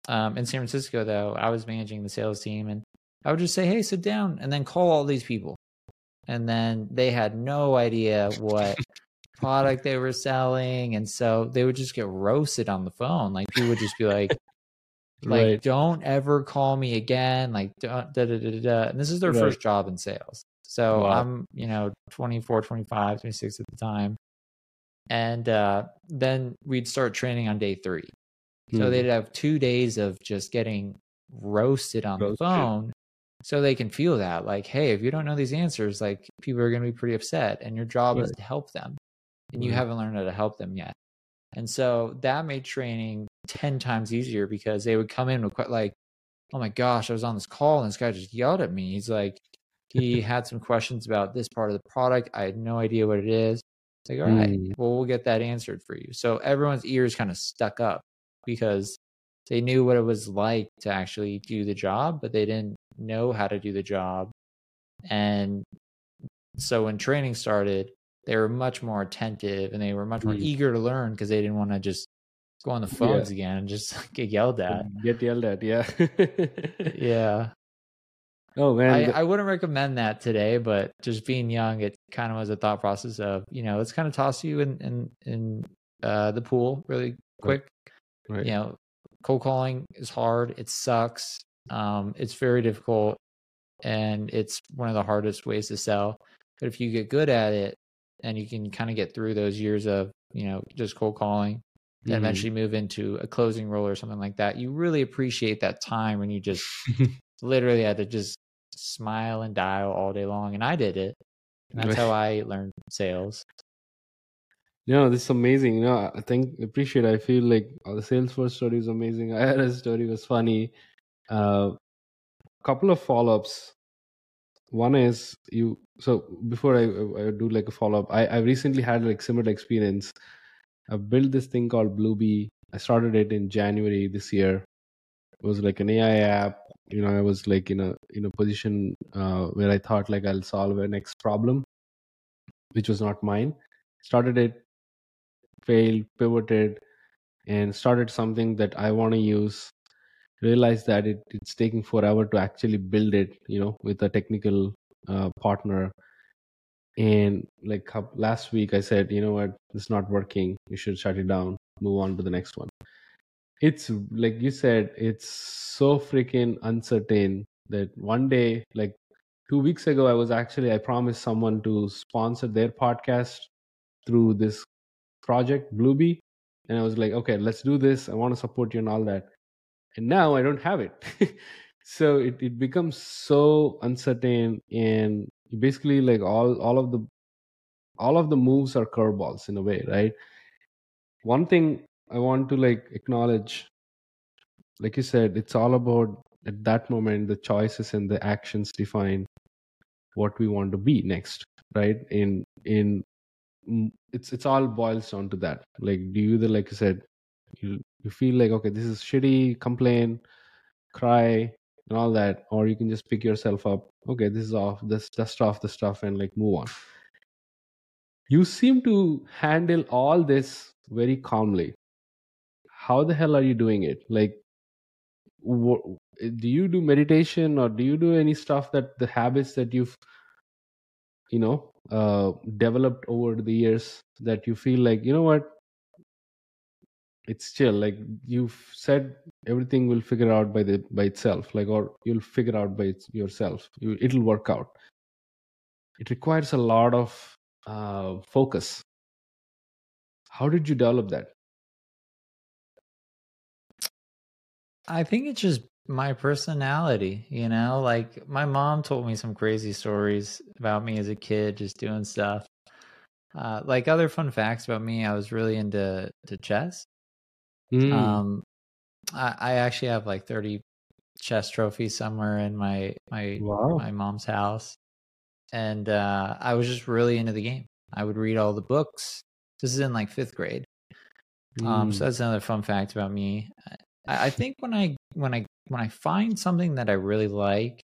um, in San Francisco, though, I was managing the sales team, and I would just say, "Hey, sit down," and then call all these people, and then they had no idea what product they were selling, and so they would just get roasted on the phone. Like people would just be like, "Like, right. don't ever call me again." Like, da da da da da. And this is their right. first job in sales. So wow. I'm, you know, 24, 25, 26 at the time. And uh, then we'd start training on day three. So hmm. they'd have two days of just getting roasted on roasted. the phone so they can feel that like hey if you don't know these answers like people are going to be pretty upset and your job right. is to help them and you mm-hmm. haven't learned how to help them yet and so that made training 10 times easier because they would come in with quite like oh my gosh i was on this call and this guy just yelled at me he's like he had some questions about this part of the product i had no idea what it is it's like all right mm. well we'll get that answered for you so everyone's ears kind of stuck up because they knew what it was like to actually do the job but they didn't know how to do the job. And so when training started, they were much more attentive and they were much more mm. eager to learn because they didn't want to just go on the phones yeah. again and just get yelled at. Get yelled at, yeah. yeah. Oh man. I, I wouldn't recommend that today, but just being young, it kind of was a thought process of, you know, let's kind of toss you in in, in uh, the pool really quick. Right. right. You know, cold calling is hard. It sucks. Um, it's very difficult and it's one of the hardest ways to sell. But if you get good at it and you can kind of get through those years of, you know, just cold calling, and mm-hmm. eventually move into a closing role or something like that, you really appreciate that time when you just literally had to just smile and dial all day long. And I did it. And that's how I learned sales. You know, this is amazing. You know, I think appreciate. I feel like the Salesforce story is amazing. I had a story was funny. A uh, couple of follow-ups. One is you. So before I, I do like a follow-up, I I recently had like similar experience. I built this thing called Blueby. I started it in January this year. It was like an AI app. You know, I was like in a in a position uh, where I thought like I'll solve an next problem, which was not mine. Started it, failed, pivoted, and started something that I want to use realized that it, it's taking forever to actually build it you know with a technical uh, partner. And like last week i said you know what? It's not working. You should shut it down. Move on to the next one. It's like you said it's so freaking uncertain that one day like two weeks ago i was actually i promised someone to sponsor their podcast through this project blueby and i was like okay let's do this. I want to support you and all that and now i don't have it. So it, it becomes so uncertain and basically like all all of the all of the moves are curveballs in a way right? One thing i want to like acknowledge like you said it's all about at that moment the choices and the actions define what we want to be next right? In in it's it's all boils down to that. Like do you the like you said you you feel like okay this is shitty complain cry and all that or you can just pick yourself up okay this is off this dust off the stuff and like move on. You seem to handle all this very calmly. How the hell are you doing it? Like wh- do you do meditation or do you do any stuff that the habits that you've you know uh, developed over the years that you feel like you know what it's chill like you've said everything will figure out by the by itself like or you'll figure out by its, yourself you, it'll work out it requires a lot of uh, focus how did you develop that I think it's just my personality, you know? Like my mom told me some crazy stories about me as a kid just doing stuff. Uh, like other fun facts about me, I was really into to chess. Mm. Um I, I actually have like 30 chess trophies somewhere in my my wow my mom's house. And uh I was just really into the game. I would read all the books. This is in like 5th grade. Um, so Mm. that's another fun fact about me. I, I think when I when I when I find something that I really like,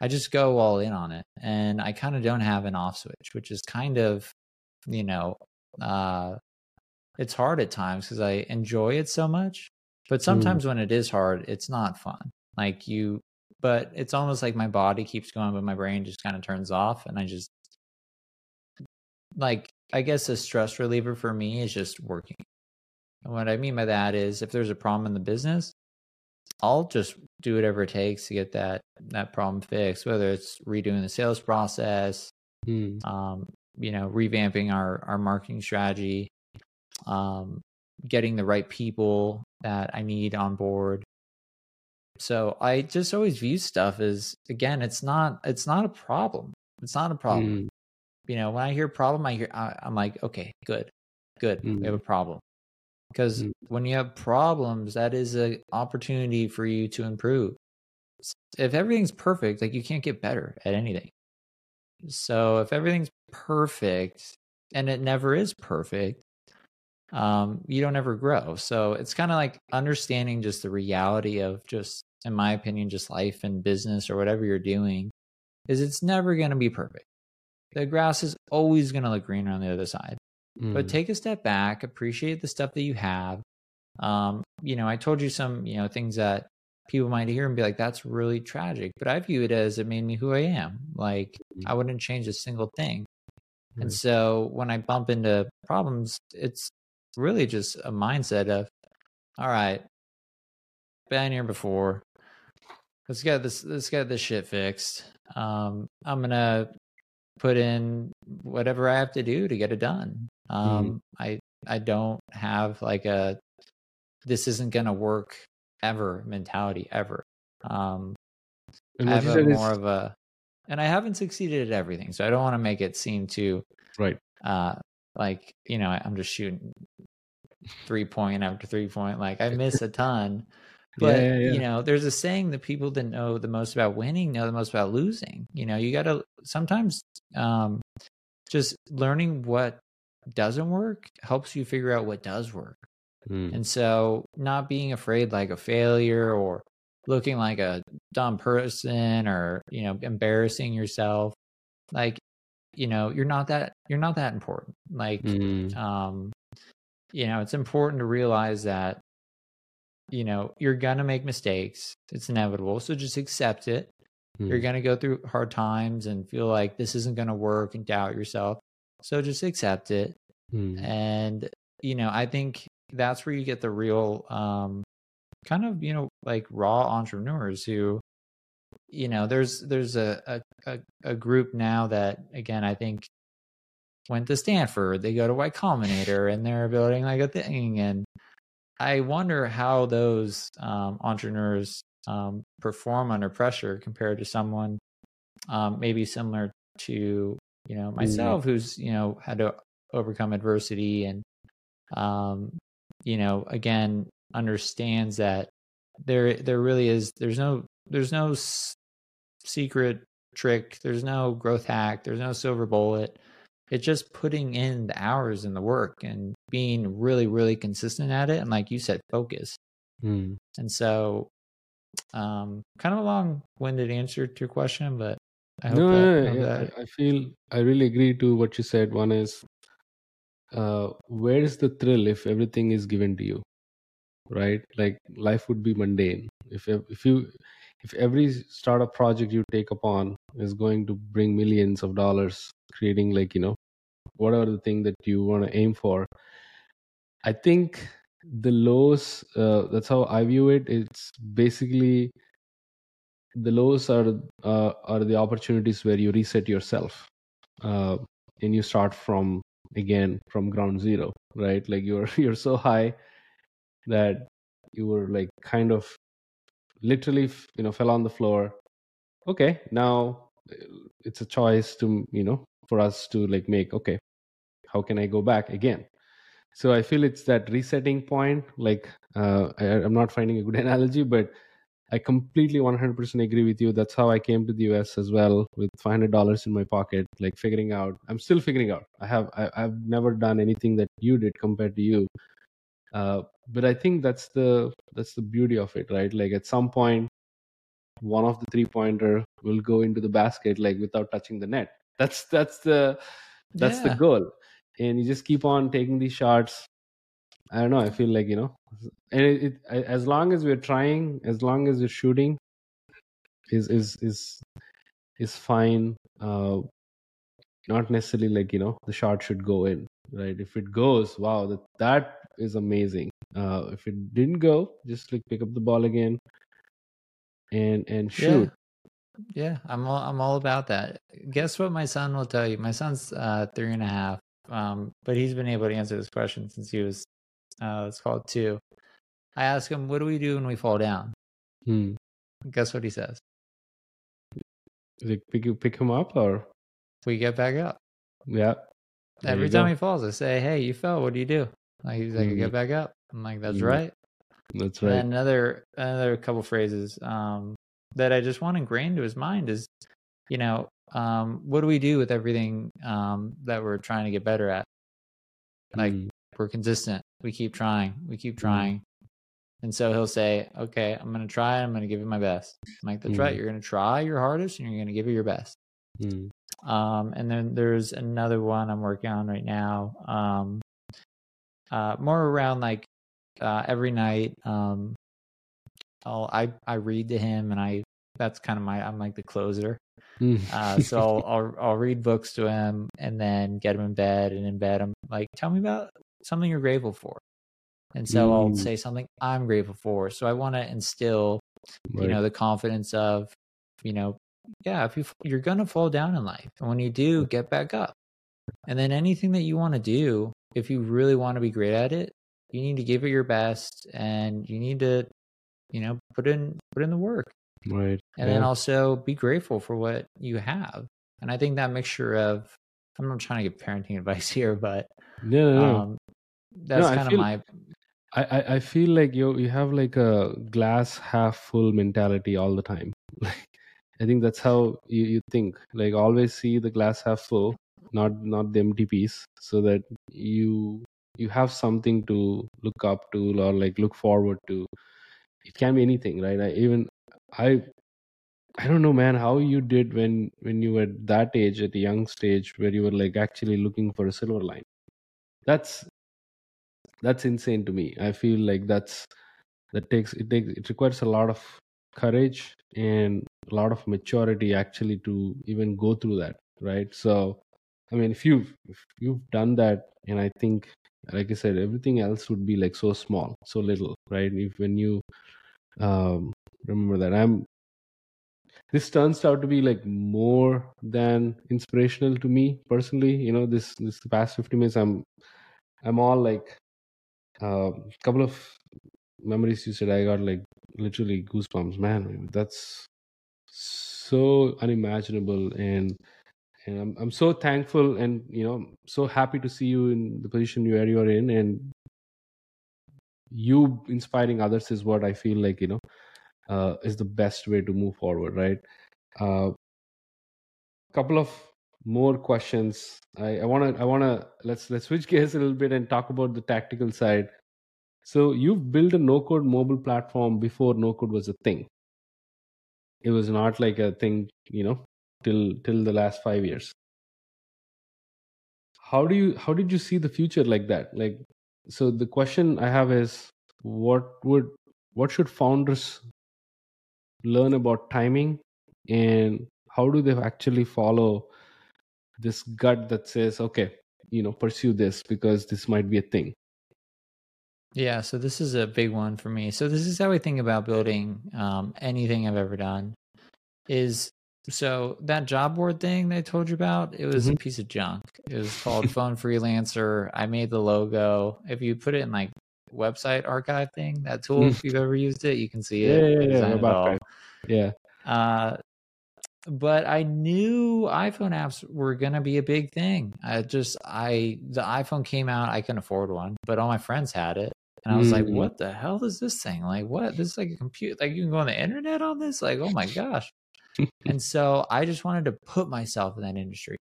I just go all in on it, and I kind of don't have an off switch, which is kind of, you know, uh, it's hard at times because I enjoy it so much, but sometimes when it is hard, it's not fun. Like you, but it's almost like my body keeps going, but my brain just kind of turns off, and I just like I guess a stress reliever for me is just working. And what I mean by that is if there's a problem in the business, I'll just do whatever it takes to get that that problem fixed, whether it's redoing the sales process, Mm. um, you know, revamping our our marketing strategy, um, getting the right people that I need on board. So I just always view stuff as again, it's not it's not a problem. It's not a problem. Mm. You know, when I hear problem, I hear I, I'm like, okay, good, good, we have a problem. Because Mm. when you have problems, that is an opportunity for you to improve. If everything's perfect, like you can't get better at anything. So if everything's perfect, and it never is perfect, um, you don't ever grow. So it's kind of like understanding just the reality of just, in my opinion, just life and business or whatever you're doing, is it's never going to be perfect. The grass is always going to look greener on the other side but Mm. take a step back appreciate the stuff that you have um you know i told you some you know things that people might hear and be like that's really tragic but i view it as it made me who i am like i wouldn't change a single thing and so when i bump into problems it's really just a mindset of all right been here before. Let's get this let's get this shit fixed. Um i'm gonna put in whatever i have to do to get it done. Um i i don't have like a this isn't gonna work ever mentality ever. Um and i have a more is of a and i haven't succeeded at everything so i don't want to make it seem too right. uh like you know i'm just shooting three point after three point like i miss a ton Yeah, but yeah, yeah. you know there's a saying that people that know the most about winning know the most about losing you know you gotta sometimes um just learning what doesn't work helps you figure out what does work Mm. and so not being afraid like a failure or looking like a dumb person or you know embarrassing yourself like you know you're not that you're not that important like Mm. um you know it's important to realize that you know you're gonna make mistakes it's inevitable so just accept it you're Mm. gonna go through hard times and feel like this isn't gonna work and doubt yourself so just accept it Mm. and you know i think that's where you get the real um kind of you know like raw entrepreneurs who you know there's there's a a, a, a group now that again i think went to stanford they go to y combinator and they're building like a thing and i wonder how those um, entrepreneurs um, perform under pressure compared to someone um, maybe similar to you know myself who's you know had to overcome adversity and um you know again understands that there there really is there's no there's no s- secret trick there's no growth hack there's no silver bullet it's just putting in the hours and the work and being really really consistent at it and like you said focus Mm. and so um kind of a long-winded answer to your question but i hope no, that, yeah, that I I feel I really agree to what you said. One is, uh, where is the thrill if everything is given to you? right like life would be mundane if if you if every startup project you take upon is going to bring millions of dollars creating like you know whatever the thing that you want to aim for? I think the lows uh, that's how i view it it's basically the lows are uh, are the opportunities where you reset yourself uh, and you start from again from ground zero right? Like you're you're so high that you were like kind of literally you know fell on the floor. Okay now it's a choice to you know for us to like make okay how can i go back again? So i feel it's that resetting point like uh, I, i'm not finding a good analogy but i completely 100% agree with you. That's how i came to the us as well with $500 in my pocket like figuring out i'm still figuring out. I have I, have never done anything that you did compared to you. Uh, but i think that's the that's the beauty of it right? Like at some point one of the three pointer will go into the basket like without touching the net that's that's the that's yeah. the goal. And you just keep on taking these shots. I don't know i feel like you know and it, it, as long as we're trying as long as you're shooting is is is is fine. Uh not necessarily like you know the shot should go in right? If it goes wow that that is amazing. Uh if it didn't go just like pick up the ball again and and shoot yeah, i'm all i'm all about that guess what my son will tell you my son's uh three and a half um but he's been able to answer this question since he was uh it's called two i ask him what do we do when we fall down hmm. guess what he says like pick you pick him up or we get back up yeah there Every time go. he falls, I say, "Hey, you fell. What do you do?" Like he's like, mm-hmm. "Get back up." I'm like, "That's mm-hmm. right." That's right. And another another couple phrases um, that I just want ingrained to his mind is, you know, um, what do we do with everything um, that we're trying to get better at? Like mm. we're consistent. We keep trying. We keep mm-hmm. trying. And so he'll say, "Okay, I'm going to try. I'm going to give it my best." I'm like, "That's mm. right. You're going to try your hardest, and you're going to give it your best." Mm. Um, and then there's another one I'm working on right now. Um, uh, more around like uh, every night. Um, I'll I I read to him, and I that's kind of my I'm like the closer. Mm. uh, so I'll, I'll, I'll read books to him, and then get him in bed, and in bed I'm like, tell me about something you're grateful for. And so mm. I'll say something I'm grateful for. So I want to instill, right. you know, the confidence of, you know, yeah, if you you're gonna fall down in life, and when you do, get back up. And then anything that you want to do, if you really want to be great at it, you need to give it your best, and you need to, you know, put in put in the work. Right. And yeah. then also be grateful for what you have. And I think that mixture of I'm not trying to give parenting advice here, but no, no, um, that's no, kind feel, of my. I, I feel like you you have like a glass half full mentality all the time. Like I think that's how you, you think. Like always see the glass half full, not not the empty piece, so that you you have something to look up to or like look forward to. It can be anything, right? I even I I don't know, man, how you did when when you were at that age, at a young stage, where you were like actually looking for a silver line. That's that's insane to me. I feel like that's that takes it takes it requires a lot of courage and a lot of maturity actually to even go through that right so i mean if you've if you've done that and i think like i said everything else would be like so small so little right if when you um remember that. I'm this turns out to be like more than inspirational to me personally. You know this this past 50 minutes i'm i'm all like a uh, couple of memories you said i got like literally goosebumps. Man that's so unimaginable and and I'm, I'm so thankful and you know so happy to see you in the position you are in and you inspiring others is what i feel like you know uh, is the best way to move forward right? A uh, couple of more questions. I want to i want to let's let's switch gears a little bit and talk about the tactical side. So you've built a no code mobile platform before no code was a thing. It was not like a thing you know till till the last 5 years. How do you how did you see the future like that? Like so the question i have is what would what should founders learn about timing and how do they actually follow this gut that says okay you know pursue this because this might be a thing Yeah, so this is a big one for me. So this is how I think about building um, anything I've ever done. Is so that job board thing they told you about, it was a Mhm. piece of junk. It was called Phone Freelancer. I made the logo. If you put it in like website archive thing, that tool, Mm. if you've ever used it, you can see yeah it. yeah yeah designed it about all. right. yeah Uh, but I knew iPhone apps were gonna be a big thing. I just I the iPhone came out, I couldn't afford one, but all my friends had it. And I was like, Mm. what the hell is this thing? Like what? This is like a computer like you can go on the internet on this? Like, oh my gosh. and so I just wanted to put myself in that industry.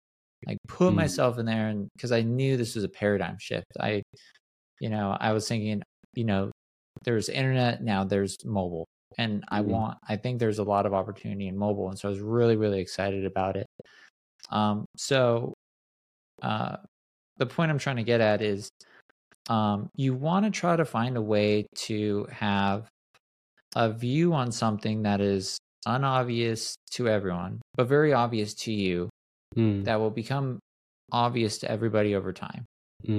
Like put Mm. myself in there and because I knew this was a paradigm shift. I you know, I was thinking, you know, there's internet, now there's mobile. And I Mhm. want I think there's a lot of opportunity in mobile. And so I was really, really excited about it. Um so uh the point I'm trying to get at is um you want to try to find a way to have a view on something that is unobvious to everyone, but very obvious to you Mm, that will become obvious to everybody over time.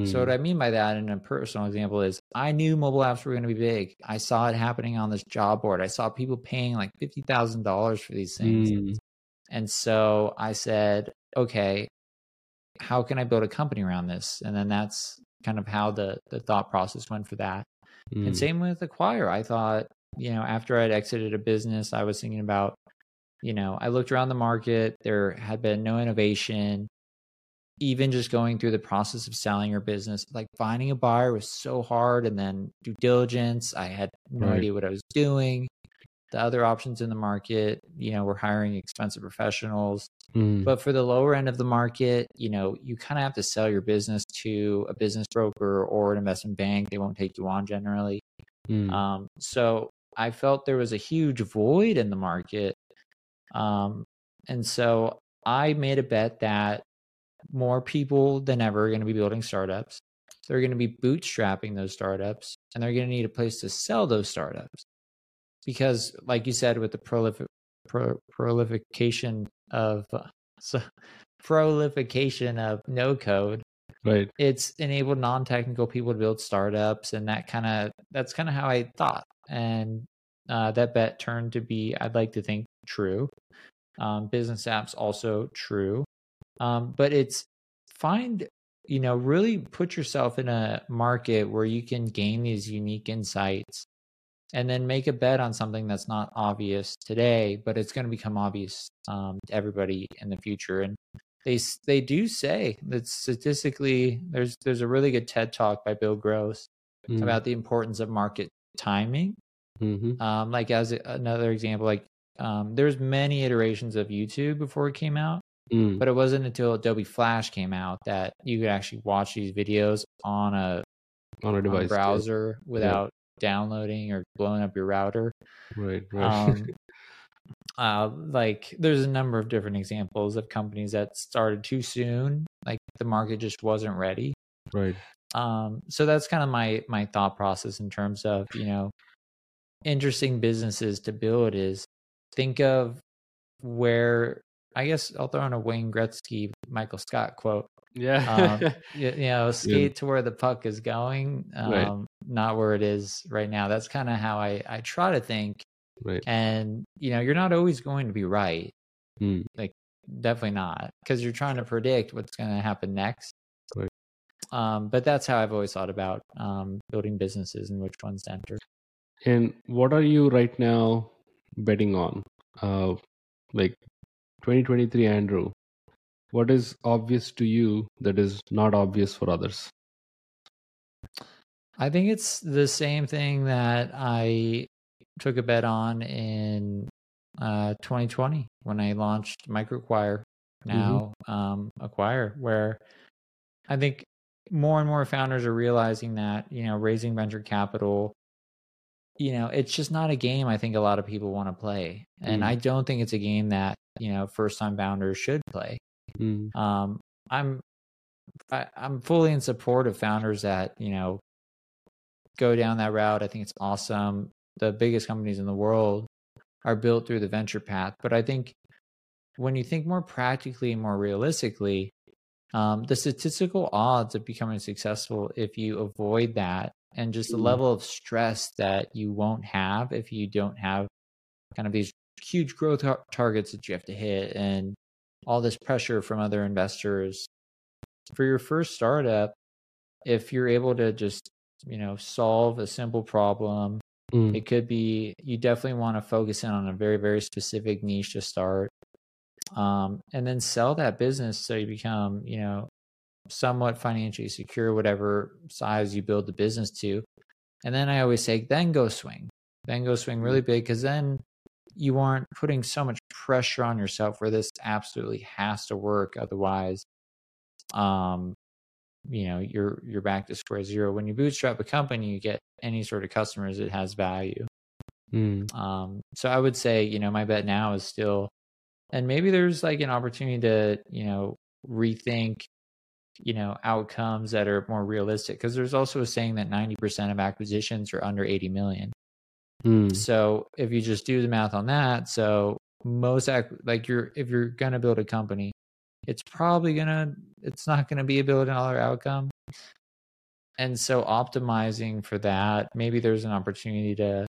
So what mm, I mean by that in a personal example is I knew mobile apps were going to be big. I saw it happening on this job board. I saw people paying like $50,000 for these things. mm, And so I said, okay, how can I build a company around this? And then that's kind of how the the thought process went for that. And mm, same with Acquire. I thought, you know, after I'd exited a business, I was thinking about, you know, I looked around the market, there had been no innovation. Even just going through the process of selling your business, like finding a buyer was so hard. And then due diligence, I had no Right. idea what I was doing. The other options in the market, you know, we're hiring expensive professionals. mm, But for the lower end of the market, you know, you kind of have to sell your business to a business broker or an investment bank. They won't take you on generally. mm, Um, so I felt there was a huge void in the market. Um, and so I made a bet that more people than ever are going to be building startups. They're going to be bootstrapping those startups and they're going to need a place to sell those startups. Because, like you said, with the prolific, pro, prolification of uh, so, prolification of no code, right it's enabled non-technical people to build startups and that kind of that's kind of how i thought and uh, that bet turned to be i'd like to think true um, Bizness Apps also true um, but it's find you know really put yourself in a market where you can gain these unique insights and then make a bet on something that's not obvious today but it's going to become obvious um, to everybody in the future. And they they do say that statistically there's there's a really good TED talk by Bill Gross Mm, about the importance of market timing. mhm, Um, like as another example, like um, there's many iterations of YouTube before it came out, mm, but it wasn't until Adobe Flash came out that you could actually watch these videos on a, on a on a device yeah. browser without downloading or blowing up your router. right right Um, uh, like there's a number of different examples of companies that started too soon, like the market just wasn't ready. right Um, so that's kind of my my thought process in terms of you know interesting businesses to build is think of where I guess I'll throw in a Wayne Gretzky, Michael Scott quote. yeah Um, you, you know, skate to where the puck is going, um, Right. not where it is right now. That's kind of how I I try to think. right And you know, you're not always going to be right. Mm, Definitely not, because you're trying to predict what's going to happen next. Right. Um, but that's how I've always thought about um, building businesses and which ones to enter. and what are you right now betting on uh like 2023 andrew what is obvious to you that is not obvious for others? I think it's the same thing that I took a bet on in uh, 2020 when I launched MicroAcquire, now um, Acquire, where I think more and more founders are realizing that you know raising venture capital, you know, it's just not a game I think a lot of people want to play, and Mm. I don't think it's a game that you know first time founders should play. Mm, Um, I'm I, I'm fully in support of founders that you know go down that route. I think it's awesome. The biggest companies in the world are built through the venture path. But I think when you think more practically and more realistically, um, the statistical odds of becoming successful if you avoid that and just the level of stress that you won't have if you don't have kind of these huge growth tar- targets that you have to hit and all this pressure from other investors for your first startup if you're able to just you know solve a simple problem Mm. it could be you definitely want to focus in on a very very specific niche to start um, and then sell that business so you become you know somewhat financially secure whatever size you build the business to. And then i always say then go swing. Then go swing really big because then you aren't putting so much pressure on yourself where this absolutely has to work. Otherwise um you know you're you're back to square zero. When you bootstrap a company you get any sort of customers it has value. Mm. um so i would say you know my bet now is still and maybe there's like an opportunity to you know rethink you know outcomes that are more realistic because there's also a saying that 90% of acquisitions are under 80 million Mm. so if you just do the math on that, so most ac- like you're if you're gonna build a company, it's probably gonna it's not gonna be a billion dollar outcome. And so optimizing for that, maybe there's an opportunity to,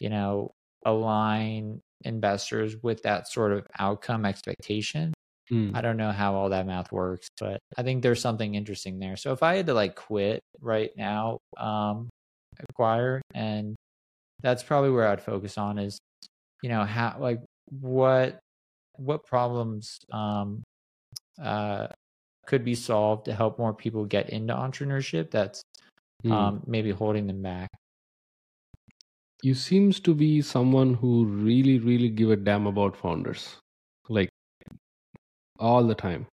you know, align investors with that sort of outcome expectation. Mm. I don't know how all that math works, but I think there's something interesting there. So if I had to like quit right now, um, acquire, and that's probably where I'd focus on is, you know, how like what what problems um uh could be solved to help more people get into entrepreneurship that's Mm. um maybe holding them back. you seems to be someone who really really give a damn about founders like all the time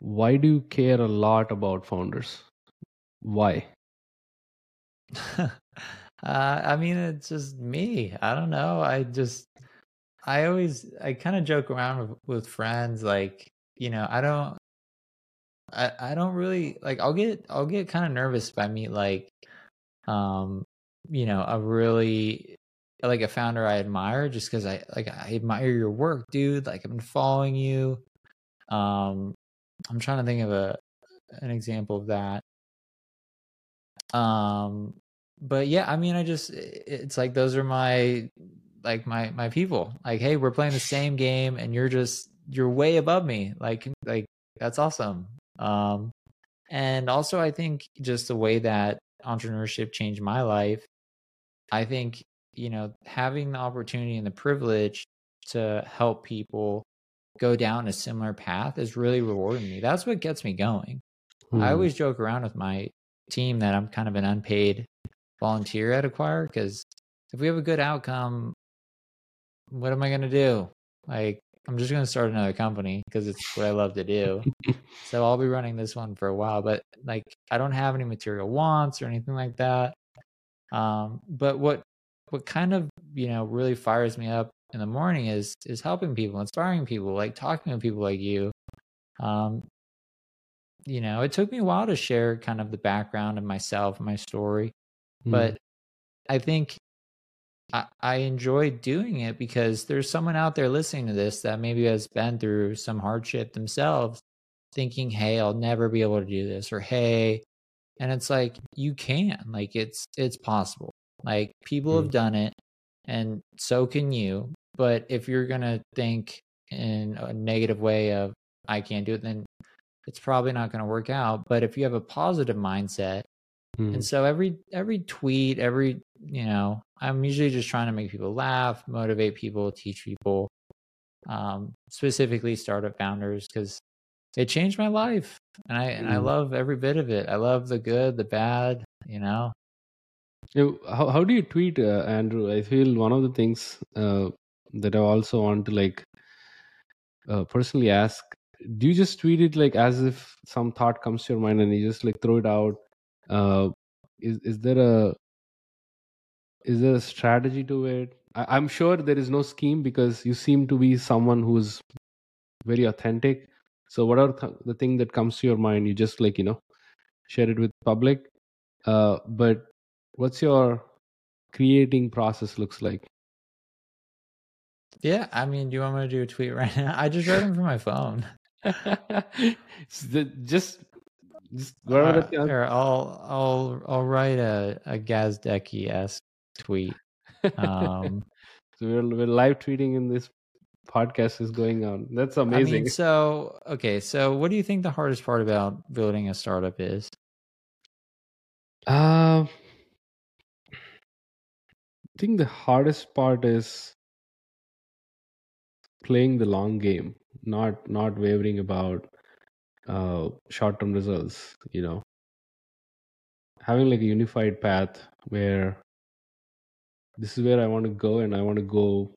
why do you care a lot about founders why uh, I mean, it's just me. I don't know. I just, I always, I kind of joke around with, with friends, like, you know, I don't, I, I don't really like. I'll get, I'll get kind of nervous if I meet like, um, you know, a really like a founder I admire, just because I like I admire your work, dude. Like I've been following you. Um, I'm trying to think of a an example of that. Um, but yeah, I mean, I just it's like those are my like my my people. Like, hey, we're playing the same game, and you're just you're way above me. Like, like that's awesome. Um, and also, I think just the way that entrepreneurship changed my life, I think you know having the opportunity and the privilege to help people go down a similar path is really rewarding me. That's what gets me going. I Hmm. always joke around with my team that I'm kind of an unpaid volunteer at Acquire because if we have a good outcome, what am I going to do? Like, I'm just going to start another company because it's what I love to do. so I'll be running this one for a while, but like, I don't have any material wants or anything like that. Um, but what what kind of you know really fires me up in the morning is is helping people, inspiring people, like talking to people like you. Um, you know, it took me a while to share kind of the background of myself and my story, Hmm. but I think I, I enjoy doing it because there's someone out there listening to this that maybe has been through some hardship themselves, thinking, "Hey, I'll never be able to do this," or "Hey," and it's like you can, like it's it's possible. Like people have done it, and so can you. But if you're gonna think in a negative way of "I can't do it," then it's probably not going to work out. But if you have a positive mindset, Hmm. and so every every tweet, every you know, I'm usually just trying to make people laugh, motivate people, teach people, um, specifically startup founders, because it changed my life, and I and I Mm. love every bit of it. I love the good, the bad, you know. How, how do you tweet uh, andrew? I feel one of the things uh, that i also want to like uh, personally ask do you just tweet it like as if some thought comes to your mind and you just like throw it out? Uh, is is there a is there a strategy to it? I, i'm sure there is no scheme because you seem to be someone who's very authentic. So whatever th- the thing that comes to your mind? You just like you know share it with public. Uh, but what's your creating process looks like? Yeah, I mean, do you want me to do a tweet right now? I just wrote them from my phone. just just uh, here, I'll I'll I'll write a a Gazdecki esque tweet. Um, so we're, we're live tweeting in this podcast is going on. That's amazing. I mean, so okay, so what do you think the hardest part about building a startup is? Uh, I think the hardest part is playing the long game, not not wavering about uh, short term results. You know, having like a unified path where this is where I want to go, and I want to go,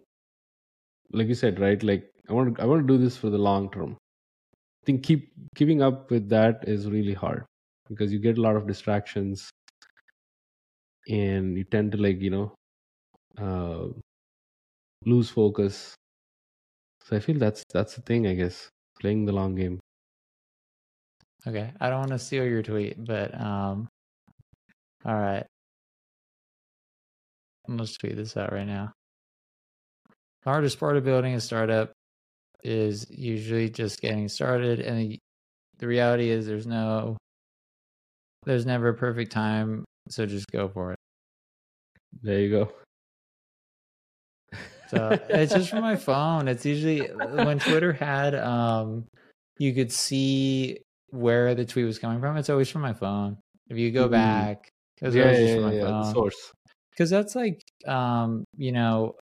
like you said, right? Like I want to, I want to do this for the long term. I think keep keeping up with that is really hard because you get a lot of distractions, and you tend to like you know uh, lose focus. So I feel that's that's the thing, I guess, playing the long game. Okay, I don't want to steal your tweet, but um, all right. Let's tweet this out right now. The hardest part of building a startup is usually just getting started, and the, the reality is there's no, there's never a perfect time, so just go for it. There you go. So it's just from my phone. It's usually when Twitter had um you could see where the tweet was coming from. It's always from my phone. If you go mm. back, yeah, always yeah, from my yeah, phone. source. Because that's like um, you know,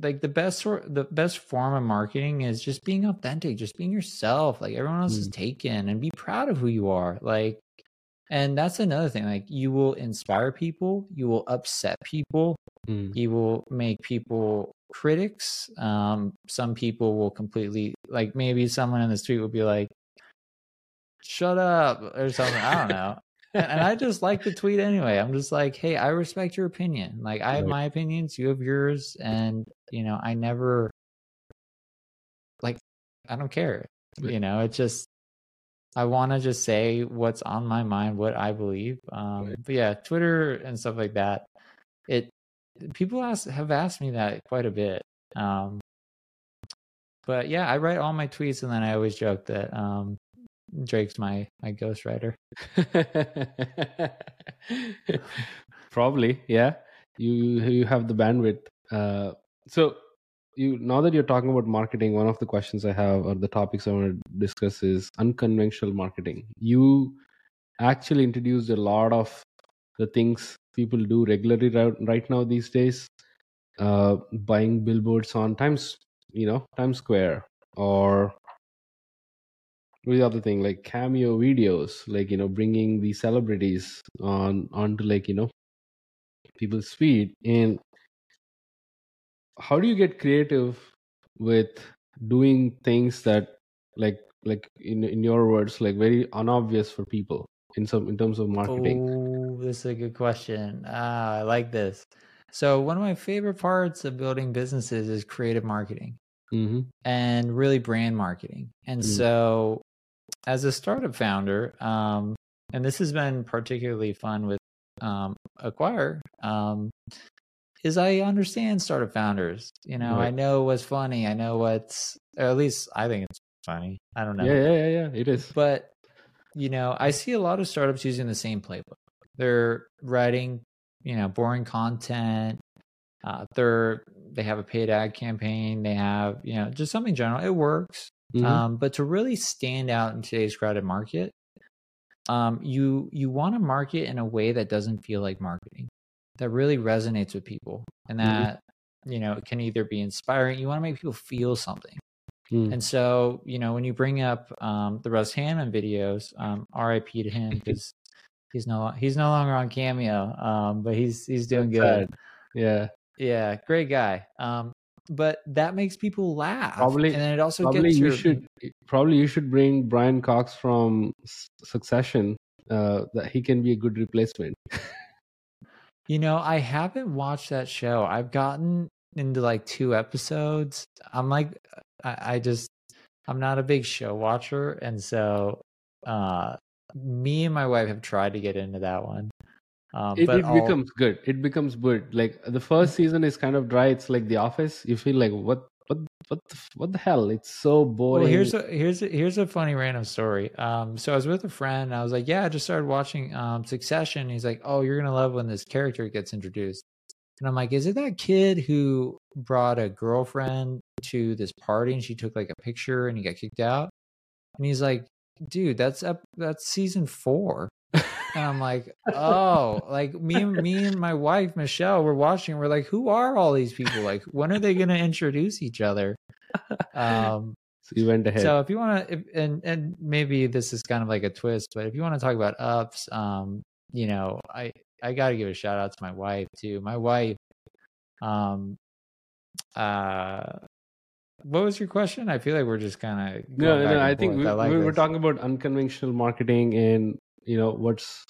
like the best sort the best form of marketing is just being authentic, just being yourself. Like everyone else mm. is taken and be proud of who you are. Like and that's another thing. Like you will inspire people, you will upset people, mm. you will make people critics. Um, some people will completely like maybe someone in the street will be like, "Shut up" or something. I don't know. and I just like the tweet anyway. I'm just like, hey, I respect your opinion. Like I have my opinions, you have yours, and you know, I never like I don't care. You know, it's just I want to just say what's on my mind, what I believe. Um. But yeah, Twitter and stuff like that. It people ask have asked me that quite a bit. Um, but yeah, I write all my tweets, and then I always joke that um, Drake's my my ghostwriter. Probably, yeah. You you have the bandwidth. Uh, so you now that you're talking about marketing one of the questions i have or the topics i want to discuss is unconventional marketing you actually introduced a lot of the things people do regularly right now these days uh, buying billboards on times you know times square or the other thing like cameo videos like you know bringing the celebrities on onto like you know people's feed. And how do you get creative with doing things that like like in in your words like very unobvious for people in some in terms of marketing oh this is a good question ah i like this so one of my favorite parts of building businesses is creative marketing mm-hmm. and really brand marketing and mm-hmm. so as a startup founder um and this has been particularly fun with um acquire um is I understand startup founders. You know, right. I know what's funny. I know what's, at least I think it's funny. I don't know. Yeah, yeah, yeah, yeah. It is. But, you know, I see a lot of startups using the same playbook. They're writing, you know, boring content. Uh, they're, they have a paid ad campaign. They have, you know, just something general. It works. Mm-hmm. Um, but to really stand out in today's crowded market, um, you you want to market in a way that doesn't feel like marketing that really resonates with people and mm-hmm. that mm-hmm. you know can either be inspiring you want to make people feel something mm. and so you know when you bring up um, the russ Hanneman videos um, rip to him because he's no he's no longer on cameo um, but he's he's doing good. yeah. Yeah great guy. Um, but that makes people laugh probably and then it also probably gets you your... should probably you should bring brian cox from succession uh, that he can be a good replacement. You know, I haven't watched that show. I've gotten into like two episodes. I'm like, I, I just, I'm not a big show watcher. And so, uh, me and my wife have tried to get into that one. Um, it, but it becomes good. It becomes good. Like the first season is kind of dry. It's like The Office. You feel like what what what the, what the hell? It's so boring. Well, here's a here's a, here's a funny random story. Um, so I was with a friend. And I was like, "Yeah, I just started watching um Succession." He's like, "Oh, you're gonna love when this character gets introduced." And I'm like, "Is it that kid who brought a girlfriend to this party and she took like a picture and he got kicked out?" And he's like, "Dude, that's up that's season four. And I'm like, "Oh, like me and me and my wife Michelle were watching. We're like, who are all these people? Like, when are they gonna introduce each other?" Um, so you went ahead. so if you want to, and and maybe this is kind of like a twist, but if you want to talk about ups, um, you know, I I got to give a shout out to my wife too. My wife, um, uh, what was your question? I feel like we're just kind of no, no. I think we, I like we were talking about unconventional marketing and you know what's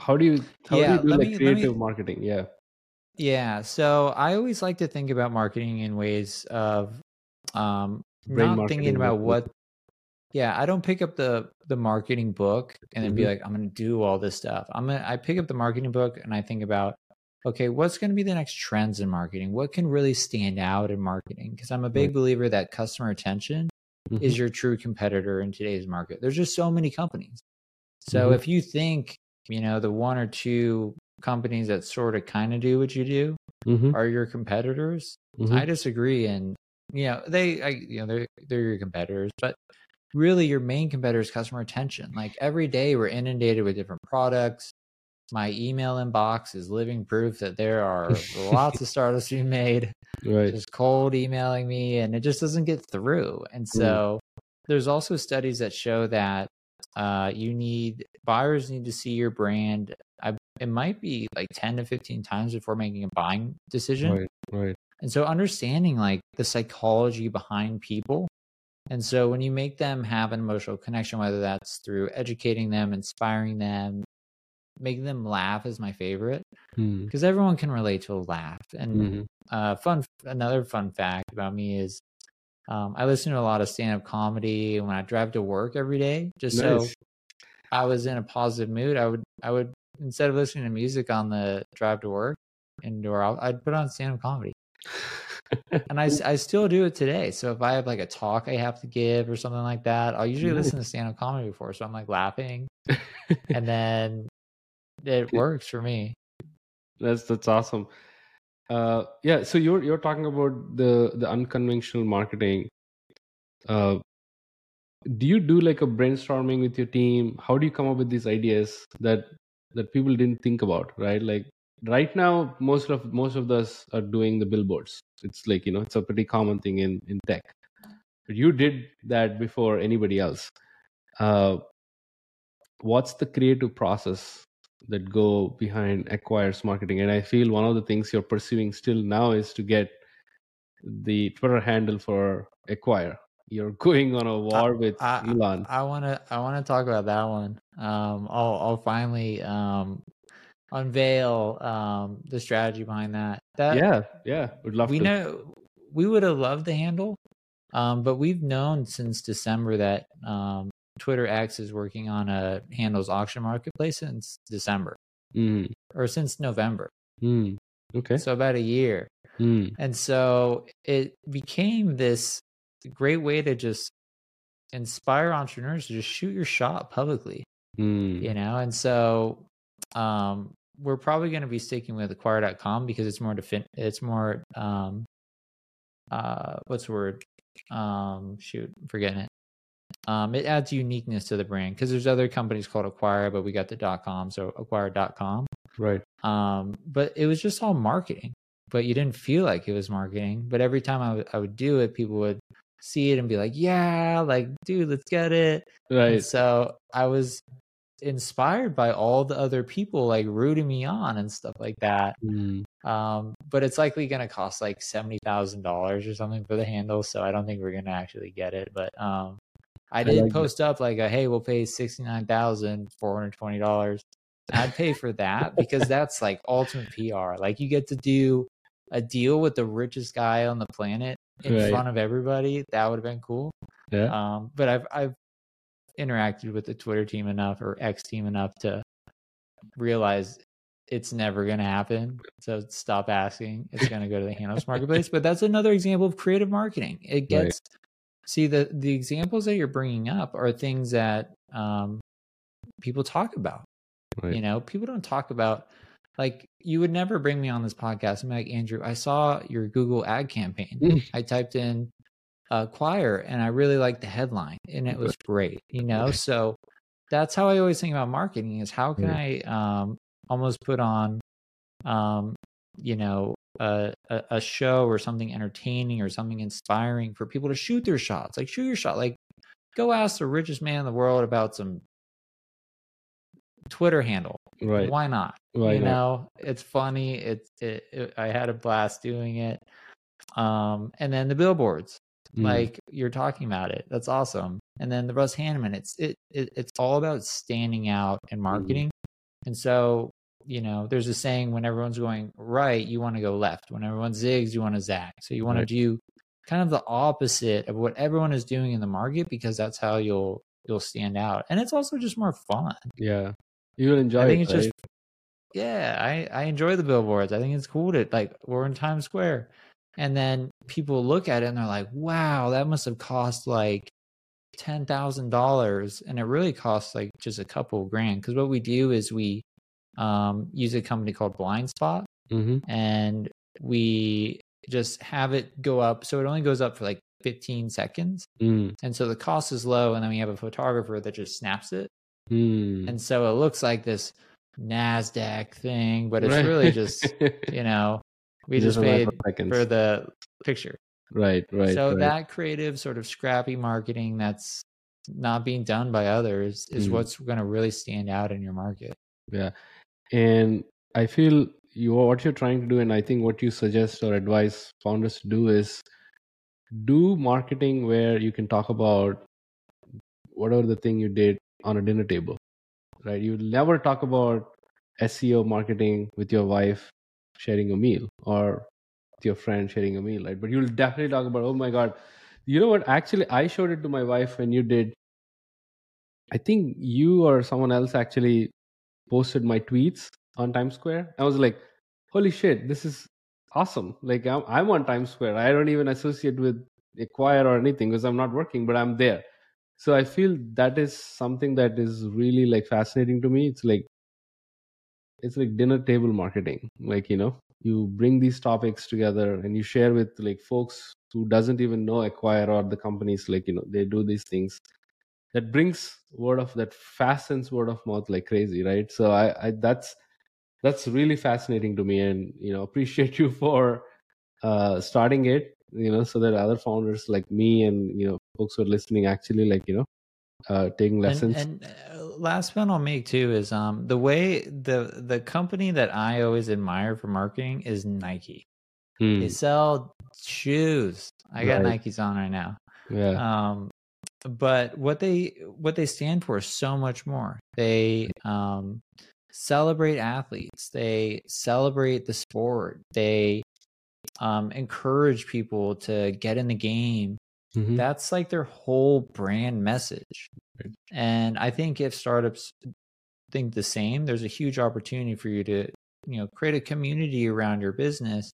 how do you how Yeah, do you do like me- let me- creative marketing? Yeah. Yeah, so I always like to think about marketing in ways of um Brain not thinking about what yeah, I don't pick up the the marketing book and then be Mhm. like I'm going to do all this stuff. I'm to I pick up the marketing book and I think about okay, what's going to be the next trends in marketing? What can really stand out in marketing? Because I'm a big believer that customer attention is Mhm. your true competitor in today's market. There's just so many companies. So Mhm. if you think, you know, the one or two companies that sort of kind of do what you do Mhm. are your competitors. I disagree. And you know, they, I, you know, they're they're your competitors, but really, your main competitor is customer attention. Like every day, we're inundated with different products. My email inbox is living proof that there are lots of startups being made Right. just cold emailing me and it just doesn't get through. And Mm. so there's also studies that show that uh, you need buyers need to see your brand. I, it might be like 10 to 15 times before making a buying decision. Right. Right. And so understanding like the psychology behind people. And so when you make them have an emotional connection, whether that's through educating them, inspiring them, making them laugh is my favorite Hmm. because everyone can relate to a laugh. And Mhm. uh, fun another fun fact about me is um, I listen to a lot of stand up comedy when I drive to work every day. Just so I was in a positive mood, I would I would instead of listening to music on the drive to work indoor, I'd put on stand up comedy, and I, I still do it today. So if I have like a talk I have to give or something like that, I'll usually listen to stand up comedy before, so I'm like laughing, and then it works for me. That's that's awesome. Uh, yeah. So you're you're talking about the the unconventional marketing. Uh, do you do like a brainstorming with your team? How do you come up with these ideas that that people didn't think about? Right. Like right now, most of most of us are doing the billboards. It's like you know, it's a pretty common thing in in tech. But you did that before anybody else. Uh, what's the creative process that go behind acquires marketing and i feel one of the things you're pursuing still now is to get the twitter handle for acquire you're going on a war with I- elon I want to I want to talk about that one. Um, I'll I'll finally um unveil um the strategy behind that. That yeah yeah would love we to. know we would have loved the handle, um, but we've known since December that um Twitter X is working on a handles auction marketplace since December. Mm, or since November, mm, okay. So about a year. mm, And so it became this great way to just inspire entrepreneurs to just shoot your shot publicly, mm, you know? And so um we're probably going to be sticking with acquire.com because it's more defin- it's more um uh what's the word? Um shoot, I'm forgetting it. Um it adds uniqueness to the brand because there's other companies called acquire but we got the dot .com so acquire.com right. Um but it was just all marketing but you didn't feel like it was marketing. But every time I would- I would do it people would see it and be like yeah like dude let's get it. And right. so i was inspired by all the other people like rooting me on and stuff like that mm, um but it's likely going to cost like $70000 or something for the handle so i don't think we're going to actually get it but um i did like that. post up like a, hey we'll pay $69420 I'd pay for that because that's like ultimate PR. Like you get to do a deal with the richest guy on the planet in Right. front of everybody. That would have been cool. yeah Um, but I've I've interacted with the Twitter team enough or X team enough to realize it's never going to happen. So stop asking. It's going to go to the Hanos marketplace. But that's another example of creative marketing. It gets right. see the the examples that you're bringing up are things that um, people talk about. Right. You know, people don't talk about like you would never bring me on this podcast and be like Andrew. I saw your Google ad campaign. I typed in uh, choir and I really liked the headline and it was great. You know, so that's how I always think about marketing is how can I um, almost put on, um, you know, a, a, show or something entertaining or something inspiring for people to shoot their shots. Like shoot your shot. Like go ask the richest man in the world about some Twitter handle. Right. Why not? Why you not? know, it's funny. It's it, it, I had a blast doing it. Um, and then the billboards, mm. like you're talking about it. That's awesome. And then the Russ Hanneman, it's it, it it's all about standing out in mm-hmm. marketing. Mm. And so you know, there's a saying when everyone's going right, you want to go left. When everyone zigs, you want to zag. So you want right. to do kind of the opposite of what everyone is doing in the market because that's how you'll you'll stand out. And it's also just more fun. Yeah. You will enjoy I think it, it's right? just yeah, I, I enjoy the billboards. I think it's cool to like we're in Times Square. And then people look at it and they're like, wow, that must have cost like ten thousand dollars. And it really costs like just a couple grand. Because what we do is we um, use a company called Blindspot, mm-hmm. and we just have it go up. So it only goes up for like 15 seconds, mm. and so the cost is low. And then we have a photographer that just snaps it, mm. and so it looks like this Nasdaq thing, but it's right. really just you know we just, paid for the picture. Right, right. So right. that creative sort of scrappy marketing that's not being done by others is mm. what's going to really stand out in your market. Yeah and i feel you what you're trying to do and i think what you suggest or advise founders to do is do marketing where you can talk about whatever the thing you did on a dinner table right you never talk about seo marketing with your wife sharing a meal or your friend sharing a meal right but you'll definitely talk about oh my god you know what actually i showed it to my wife when you did i think you or someone else actually posted my tweets on Times Square. I was like, holy shit, this is awesome. Like I'm, I'm on Times Square. I don't even associate with Acquire or anything because I'm not working, but I'm there. So I feel that is something that is really like fascinating to me. It's like it's like dinner table marketing. Like, you know, you bring these topics together and you share with like folks who doesn't even know Acquire or the companies like, you know, they do these things. That brings word of that fastens word of mouth like crazy right? So I, I that's that's really fascinating to me and you know appreciate you for uh starting it you know so that other founders like me and you know folks who are listening actually like you know uh taking lessons. and, and uh, last point i'll make too is um the way the the company that i always admire for marketing is nike hmm. they sell shoes i got right. nikes on right now yeah um but what they what they stand for is so much more. They um, celebrate athletes. They celebrate the sport. They um, encourage people to get in the game. Mm-hmm. That's like their whole brand message. Right. And I think if startups think the same, there's a huge opportunity for you to you know create a community around your business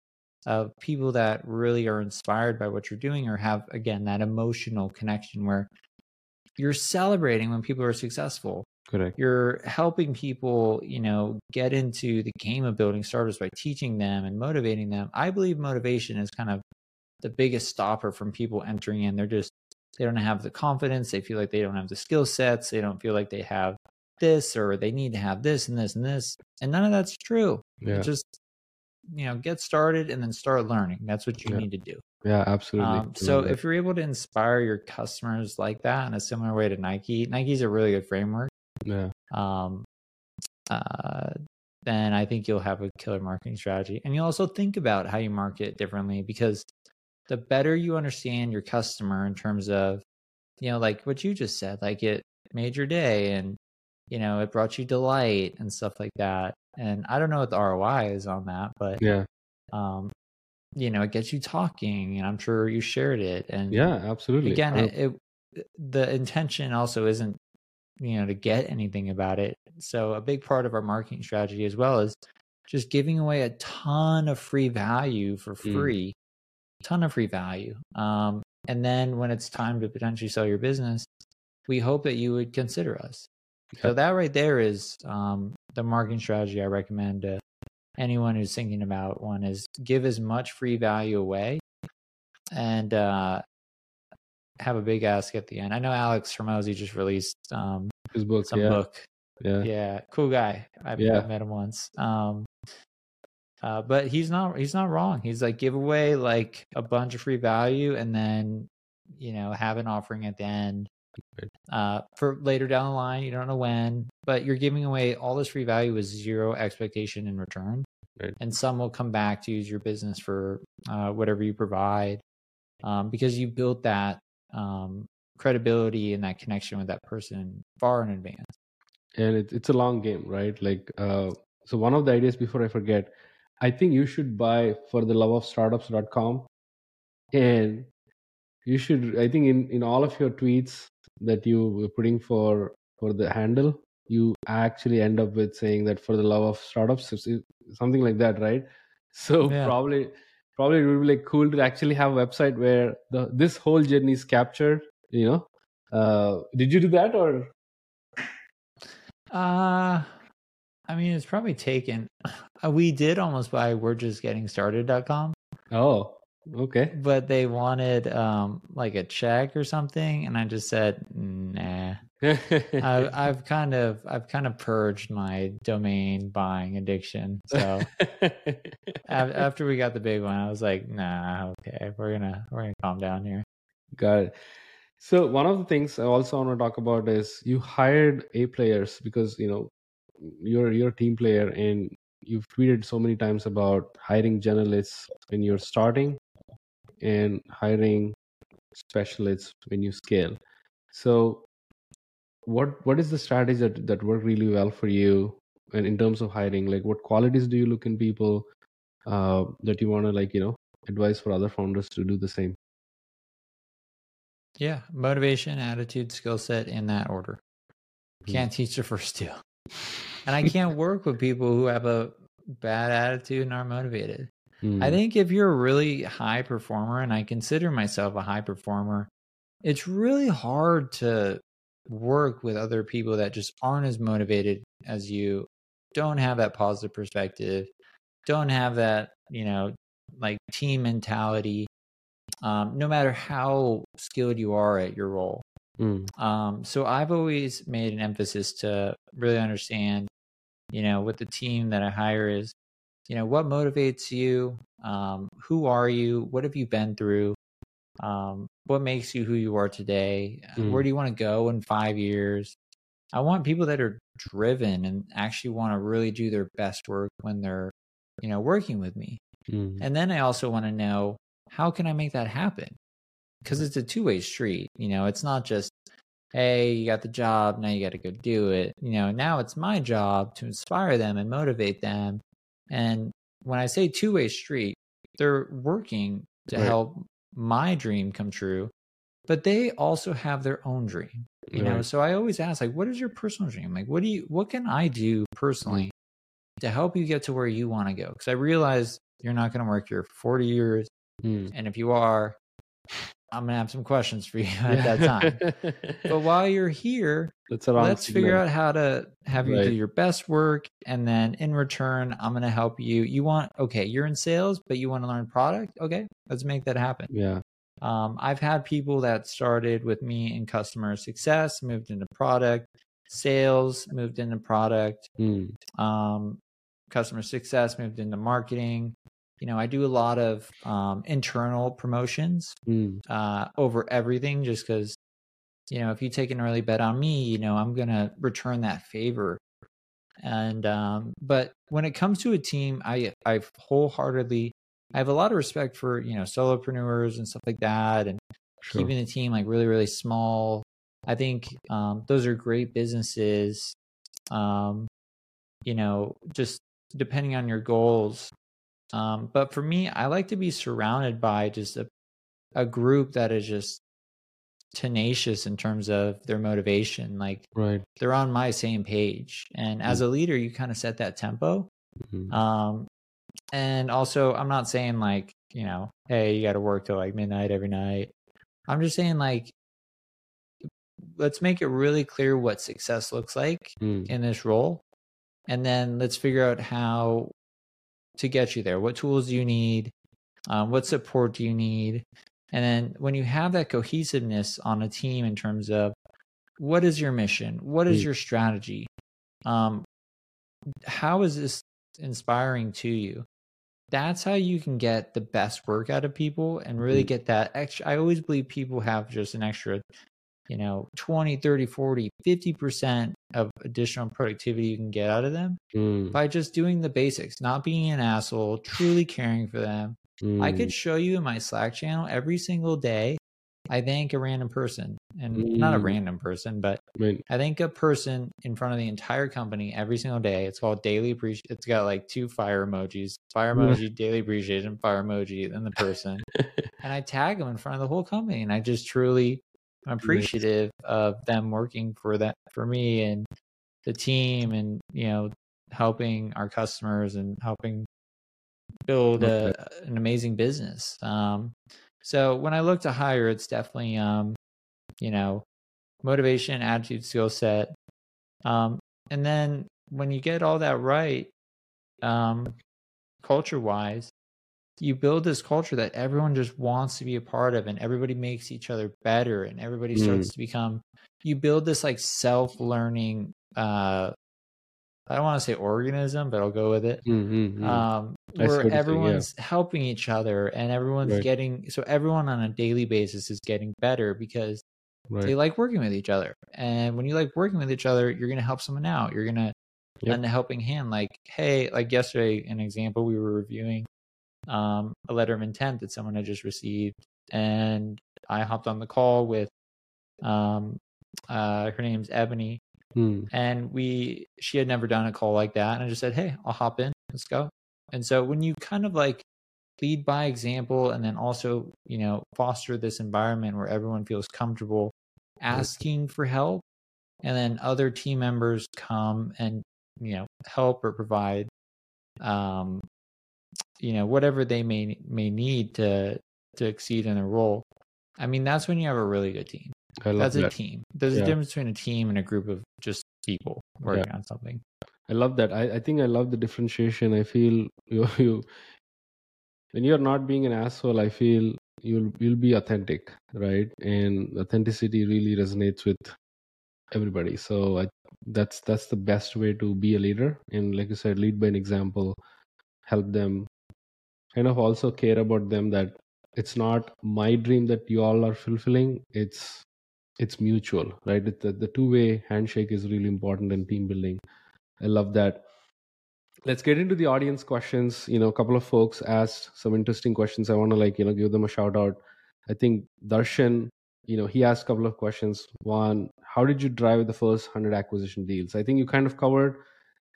of people that really are inspired by what you're doing or have again that emotional connection where you're celebrating when people are successful. Correct. You're helping people you know get into the game of building startups by teaching them and motivating them. I believe motivation is kind of the biggest stopper from people entering in. They're just they don't have the confidence they feel like they don't have the skill sets they don't feel like they have this or they need to have this and this and this and none of that's true. Yeah. just you know get started and then start learning. That's what you yeah. need to do. Yeah absolutely. Um, so if you're able to inspire your customers like that in a similar way to nike nike's a really good framework. Yeah. Um uh then i think you'll have a killer marketing strategy. And you'll also think about how you market differently because the better you understand your customer in terms of you know like what you just said like it made your day and you know it brought you delight and stuff like that and I don't know what the ROI is on that, but yeah, um, you know, it gets you talking, and I'm sure you shared it. And yeah, absolutely. Again, it, it, the intention also isn't you know to get anything about it. So a big part of our marketing strategy as well is just giving away a ton of free value for Mm. Ton of free value. Um, and then when it's time to potentially sell your business, we hope that you would consider us. So that right there is um, the marketing strategy I recommend to anyone who's thinking about one is give as much free value away and uh, have a big ask at the end. I know Alex Hormozi just released um, His book, some yeah, book. yeah, Yeah, cool guy. I've, Yeah. I've met him once. Um, uh, but he's not he's not wrong. He's like give away like a bunch of free value and then you know have an offering at the end uh, for later down the line. You don't know when, but you're giving away all this free value with zero expectation in return. Right. And some will come back to use your business for uh, whatever you provide um, because you built that um, credibility and that connection with that person far in advance. and it, it's a long game, right? Like, uh, so one of the ideas before I forget, I think you should buy for the love of startups.com and you should, I think in, in all of your tweets that you were putting for, for the handle, you actually end up with saying that for the love of startups, something like that, right? So Yeah. probably, probably it would be like cool to actually have a website where the, this whole journey is captured, you know? Uh, did you do that or? Uh I mean it's probably taken uh, we did almost buy we're just getting started.com, Oh, okay. but they wanted um like a check or something and I just said nah. I I've kind of I've kind of purged my domain buying addiction. So after we got the big one, I was like, nah, okay, we're gonna we're gonna calm down here. Got it. So one of the things I also want to talk about is you hired A players because you know you're you're a team player and you've tweeted so many times about hiring generalists when you're starting and hiring specialists when you scale. So what what is the strategy that, that worked really well for you and in terms of hiring? Like what qualities do you look in people uh, that you want to like, you know, advise for other founders to do the same? Yeah, motivation, attitude, skill set in that order. Hmm. Can't teach the first two. And I can't work with people who have a bad attitude and are not motivated. I Hmm. think if you're a really high performer, and I consider myself a high performer, it's really hard to work with other people that just aren't as motivated as you, don't have that positive perspective, don't have that, you know, like team mentality, um, no matter how skilled you are at your role. Mm. Um, so I've always made an emphasis to really understand, you know, what the team that I hire is, you know, what motivates you, um, who are you, what have you been through, um, what makes you who you are today, uh, Mm. where do you want to go in five years. I want people that are driven and actually want to really do their best work when they're, you know, working with me. Mm. And then I also want to know how can I make that happen? Because it's a two way street. You know, it's not just, hey, you got the job, now you got to go do it. You know, now it's my job to inspire them and motivate them. And when I say two way street, they're working to Right. help my dream come true, but they also have their own dream. You know, so I always ask, like, what is your personal dream? Like, what do you, what can I do personally to help you get to where you want to go? Because I realize you're not going to work here for 40 years. Mm. And if you are, I'm going to have some questions for you at that time. But while you're here, wrong let's figure out how to have you do your best work. And then in return, I'm going to help you. You want, okay, you're in sales, but you want to learn product. Okay, let's make that happen. Yeah. Um, I've had people that started with me in customer success, moved into product, sales, moved into product, Mm. um, customer success, moved into marketing. You know, I do a lot of um, internal promotions Mm. uh, over everything just because, you know, if you take an early bet on me, you know, I'm going to return that favor. And, um, but when it comes to a team, I, I wholeheartedly, I have a lot of respect for, you know, solopreneurs and stuff like that. And Sure. keeping the team like really, really small. I think um, those are great businesses. Um, you know, just depending on your goals. Um, but for me, I like to be surrounded by just a, a group that is just tenacious in terms of their motivation. Like right they're on my same page. And as a leader, you kind of set that tempo. Mhm. Um, and also, I'm not saying like, you know, hey, you got to work till like midnight every night. I'm just saying like, let's make it really clear what success looks like Mm. in this role. And then let's figure out how to get you there. What tools do you need? Um, what support do you need? And then when you have that cohesiveness on a team in terms of what is your mission? What is Mm. your strategy? Um, how is this inspiring to you? That's how you can get the best work out of people and really Mhm. get that extra. I always believe people have just an extra, you know, 20, 30, 40, 50% of additional productivity you can get out of them Mm. by just doing the basics, not being an asshole, truly caring for them. I Mm. could show you in my Slack channel every single day. I thank a random person, and not a Mm. random person, but Right. I think a person in front of the entire company every single day. It's called daily appreciation. It's got like two fire emojis: fire emoji, daily appreciation, fire emoji, and the person. and I tag them in front of the whole company, and I just truly am appreciative of them working for that for me and the team, and you know, helping our customers and helping build a, an amazing business. Um, so when I look to hire, it's definitely um, you know, motivation, attitude, skill set. Um, and then when you get all that right, um, culture wise, you build this culture that everyone just wants to be a part of and everybody makes each other better and everybody Mm. starts to become you build this like self-learning uh I don't want to say organism, but I'll go with it. Mm, mm, mm. Um where you're yeah. everyone's helping each other and everyone's Right. getting so everyone on a daily basis is getting better because right. they like working with each other. And when you like working with each other, you're gonna help someone out. You're gonna Yep. lend a helping hand. Like, hey, like yesterday, an example, we were reviewing um, a letter of intent that someone had just received, and I hopped on the call with um, uh, her name's Ebony, Mm, and we she had never done a call like that, and I just said, hey, I'll hop in, let's go. And so when you kind of like lead by example, and then also you know foster this environment where everyone feels comfortable asking for help, and then other team members come and you know help or provide um you know whatever they may may need to to exceed in their role i mean that's when you have a really good team I love that's a team there's Yeah. a difference between a team and a group of just people working on something I love that. I, I think I love the differentiation. I feel you, you when you're not being an asshole, I feel you'll you'll be authentic, right? And authenticity really resonates with everybody. So I that's that's the best way to be a leader. And like you said, lead by an example, help them, kind of also care about them that it's not my dream that you all are fulfilling. It's it's mutual, right? It, the, the two way handshake is really important in team building. I love that. Let's get into the audience questions. You know, a couple of folks asked some interesting questions. I want to like, you know, give them a shout out. I think Darshan, you know, he asked a couple of questions. One, how did you drive the first 100 acquisition deals? I think you kind of covered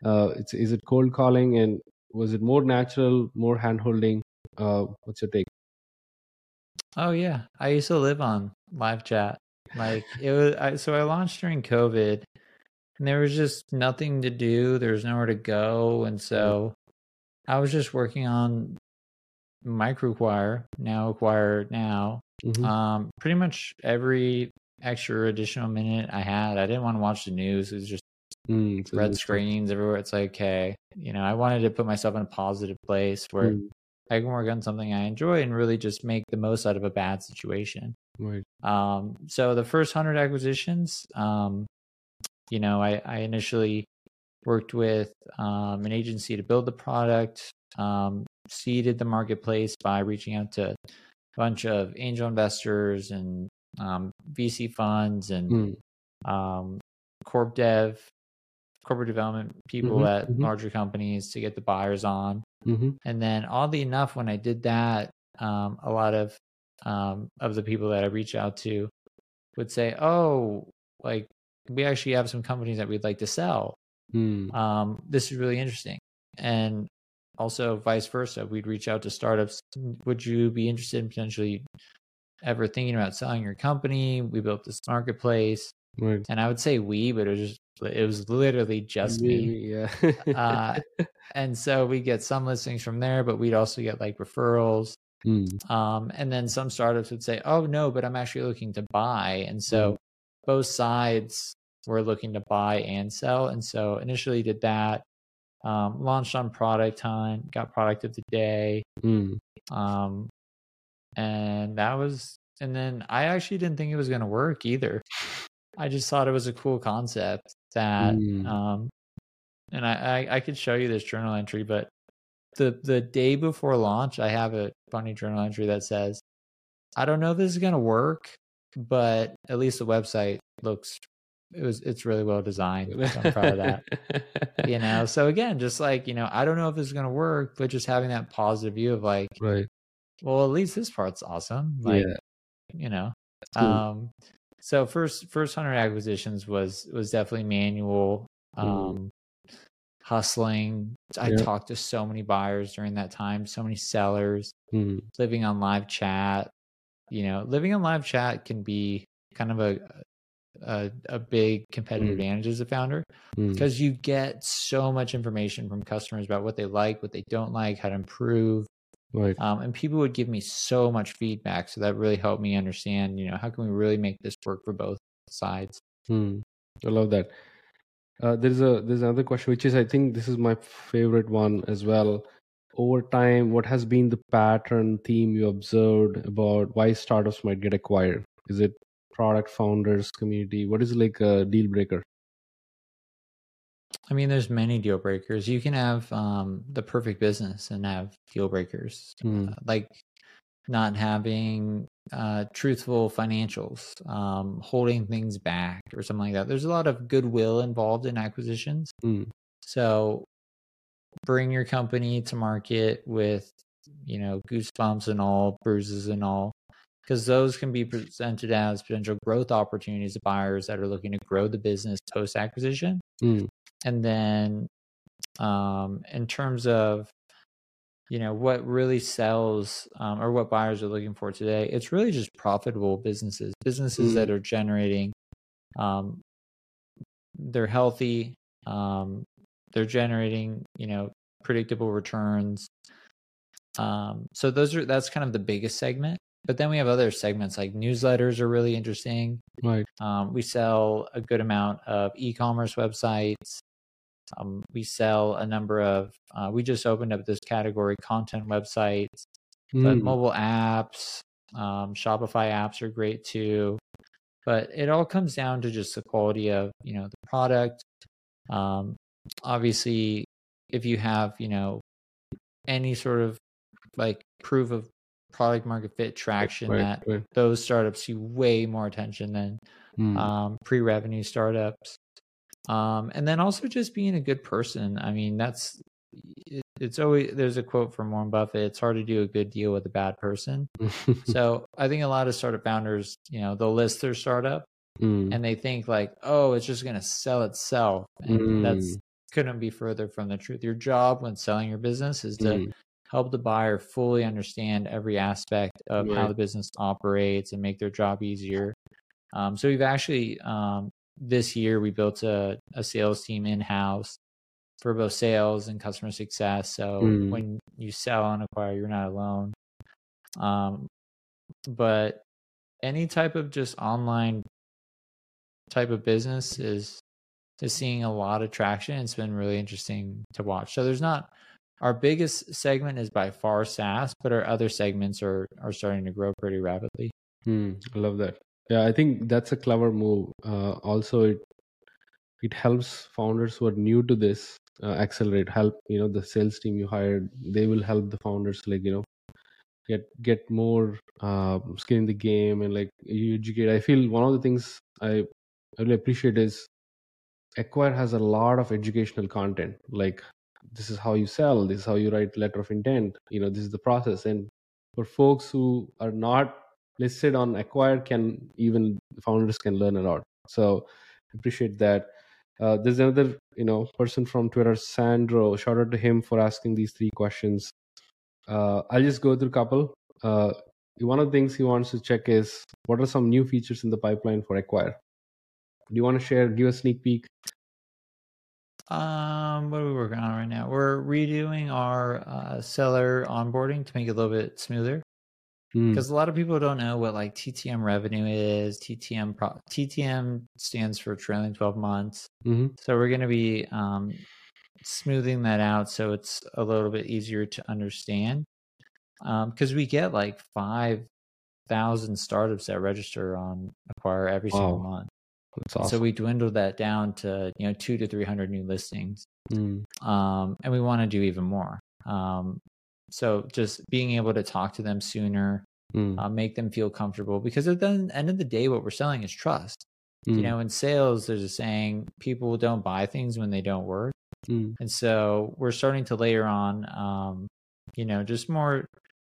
uh, it's, is it cold calling and was it more natural, more hand holding? Uh, what's your take? oh yeah. I used to live on live chat. Like it was I, so i launched during covid and there was just nothing to do. There was nowhere to go. And so i was just working on microacquire now acquire now. Mhm. um pretty much every extra additional minute i had i didn't want to watch the news. It was just Mm, red screens everywhere it's like okay you know i wanted to put myself in a positive place where Mm, i can work on something i enjoy and really just make the most out of a bad situation. Right. um so the first 100 acquisitions um you know i i initially worked with um, an agency to build the product um seeded the marketplace by reaching out to a bunch of angel investors and um, vc funds and Mm, um, corp dev, corporate development people Mhm, at mhm. larger companies to get the buyers on. mhm, And then, oddly enough, when I did that, um, a lot of um, of the people that I reach out to would say, "Oh, like we actually have some companies that we'd like to sell. mm, Um, this is really interesting." And also, vice versa, we'd reach out to startups. Would you be interested in potentially ever thinking about selling your company. We built this marketplace, right and I would say we, but it was just it was literally just me. yeah Uh, And so we get some listings from there, but we'd also get like referrals. Mm, Um, and then some startups would say, "Oh no, but I'm actually looking to buy." And so both sides were looking to buy and sell. And so initially did that. Um, launched on Product Hunt, got Product of the Day, mm, um, and that was. And then I actually didn't think it was going to work either. I just thought it was a cool concept that Mm. um and I, I I could show you this journal entry, but the the day before launch, I have a funny journal entry that says, I don't know if this is gonna work, but at least the website looks it was it's really well designed. So I'm proud of that. You know, so again, just like, you know, I don't know if this is gonna work, but just having that positive view of like, right well, at least this part's awesome. Like, yeah you know. cool. Um so first first hundred acquisitions was was definitely manual. Mm. Um hustling. I Yeah. talked to so many buyers during that time, so many sellers, Mm, living on live chat. You know, living on live chat can be kind of a a, a big competitive Mm. advantage as a founder mm, because you get so much information from customers about what they like, what they don't like, how to improve. Right Um, and people would give me so much feedback. So that really helped me understand, you know, how can we really make this work for both sides? Hmm. I love that. Uh, there's a there's another question, which is I think this is my favorite one as well. Over time, what has been the pattern theme you observed about why startups might get acquired? Is it product founders, community? What is like a deal breaker? I mean, there's many deal breakers. You can have um, the perfect business and have deal breakers, Hmm. uh, like not having uh, truthful financials, um, holding things back, or something like that. There's a lot of goodwill involved in acquisitions. Hmm. So bring your company to market with, you know, goosebumps and all, bruises and all, because those can be presented as potential growth opportunities to buyers that are looking to grow the business post acquisition. Hmm. And then, um, in terms of, you know, what really sells um, or what buyers are looking for today, it's really just profitable businesses, businesses Mm. that are generating, um, they're healthy, um, they're generating, you know, predictable returns. Um, so those are that's kind of the biggest segment. But then we have other segments like newsletters are really interesting. Right. Um, we sell a good amount of e-commerce websites. Um, we sell a number of. Uh, we just opened up this category, content websites, but Hmm. mobile apps, um, Shopify apps are great too. But it all comes down to just the quality of you know the product. Um, obviously, if you have you know any sort of like proof of product market fit traction Right. that Right. those startups see way more attention than Hmm. um, pre-revenue startups um, and then also just being a good person i mean that's it, it's always there's a quote from warren buffett it's hard to do a good deal with a bad person so i think a lot of startup founders you know they'll list their startup Hmm. and they think like oh it's just going to sell itself and that's Mm. couldn't be further from the truth your job when selling your business is to Hmm. help the buyer fully understand every aspect of how the business operates and make their job easier. Um, so we've actually um, this year we built a, a sales team in house for both sales and customer success. So Mm. when you sell and acquire, you're not alone. Um, but any type of just online type of business is is seeing a lot of traction. It's been really interesting to watch. So there's not our biggest segment is by far SaaS, but our other segments are are starting to grow pretty rapidly. Hmm, I love that. Yeah, I think that's a clever move. Uh, also, it it helps founders who are new to this uh, accelerate. Help you know the sales team you hired. They will help the founders like you know get get more uh, skin in the game and like you educate. I feel one of the things I really appreciate is Acquire has a lot of educational content. Like this is how you sell. This is how you write letter of intent. You know this is the process. And for folks who are not listed on acquire can even founders can learn a lot so appreciate that uh, there's another you know person from twitter sandro shout out to him for asking these three questions uh, i'll just go through a couple uh, one of the things he wants to check is what are some new features in the pipeline for Acquire? Do you want to share? Give a sneak peek. Um, what are we working on right now? We're redoing our uh, seller onboarding to make it a little bit smoother Hmm. because a lot of people don't know what like TTM revenue is. TTM pro- TTM stands for trailing twelve months. Mhm. So we're going to be um, smoothing that out so it's a little bit easier to understand. Because we get like five thousand startups that register on Acquire every single month. Awesome. So we dwindled that down to you know two to three hundred new listings, Hmm. um, and we want to do even more. Um, so just being able to talk to them sooner, Hmm. uh, make them feel comfortable, because at the end of the day, what we're selling is trust. Hmm. You know, in sales, there's a saying: people don't buy things when they don't work. Hmm. And so we're starting to layer on, um, you know, just more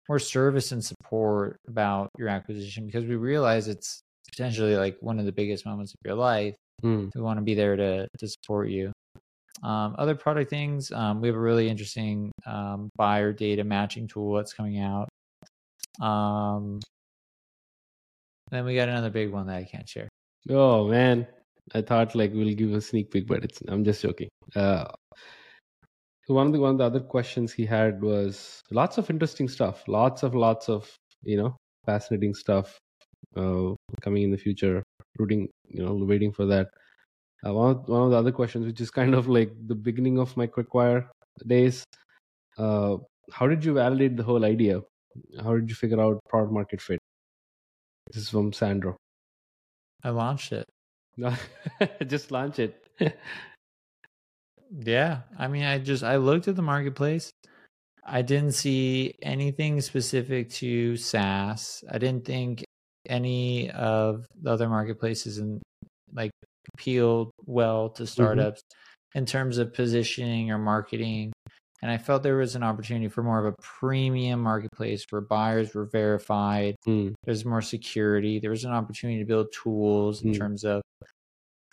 more service and support about your acquisition because we realize it's potentially like one of the biggest moments of your life. Hmm. We want to be there to to support you. Um, other product things, um, we have a really interesting um, buyer data matching tool that's coming out. Um, then we got another big one that I can't share. Oh man, I thought like we'll give a sneak peek, but it's I'm just joking. Uh, one of the one of the other questions he had was lots of interesting stuff, lots of lots of you know fascinating stuff uh, coming in the future. Rooting, you know, waiting for that. Uh, one of, one of the other questions, which is kind of like the beginning of my quickfire days. Uh, how did you validate the whole idea? How did you figure out product market fit? This is from Sandro. I launched it. just launch it. Yeah, I mean, I just I looked at the marketplace. I didn't see anything specific to SaaS. I didn't think any of the other marketplaces and like appealed well to startups in terms of positioning or marketing. And I felt there was an opportunity for more of a premium marketplace where buyers were verified. Hmm. There's more security. There was an opportunity to build tools in Mm. terms of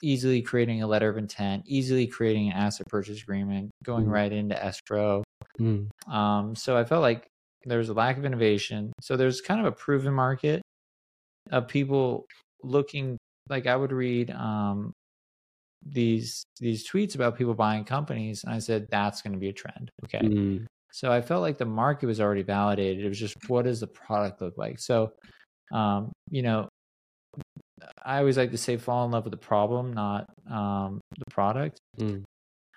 easily creating a letter of intent, easily creating an asset purchase agreement, going Mm. right into escrow. Hmm. Um, so I felt like there was a lack of innovation. So there's kind of a proven market of people looking like I would read um, these these tweets about people buying companies, and I said that's going to be a trend. Okay, Hmm. so I felt like the market was already validated. It was just what does the product look like? So, um, you know, I always like to say fall in love with the problem, not um, the product. Hmm.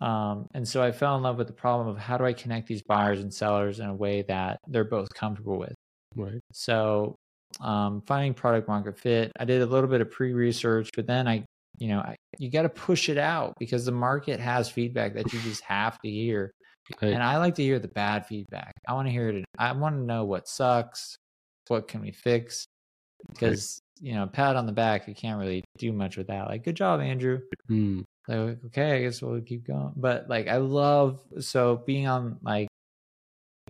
Um, and so I fell in love with the problem of how do I connect these buyers and sellers in a way that they're both comfortable with. Right. So um, finding product market fit, I did a little bit of pre-research, but then I, you know, I, you got to push it out because the market has feedback that you just have to hear. Right. And I like to hear the bad feedback. I want to hear it. I want to know what sucks, what can we fix, because you know, pat on the back, you can't really do much with that. Like, good job, Andrew. Hmm. Like, okay, I guess we'll keep going. But like, I love so being on like,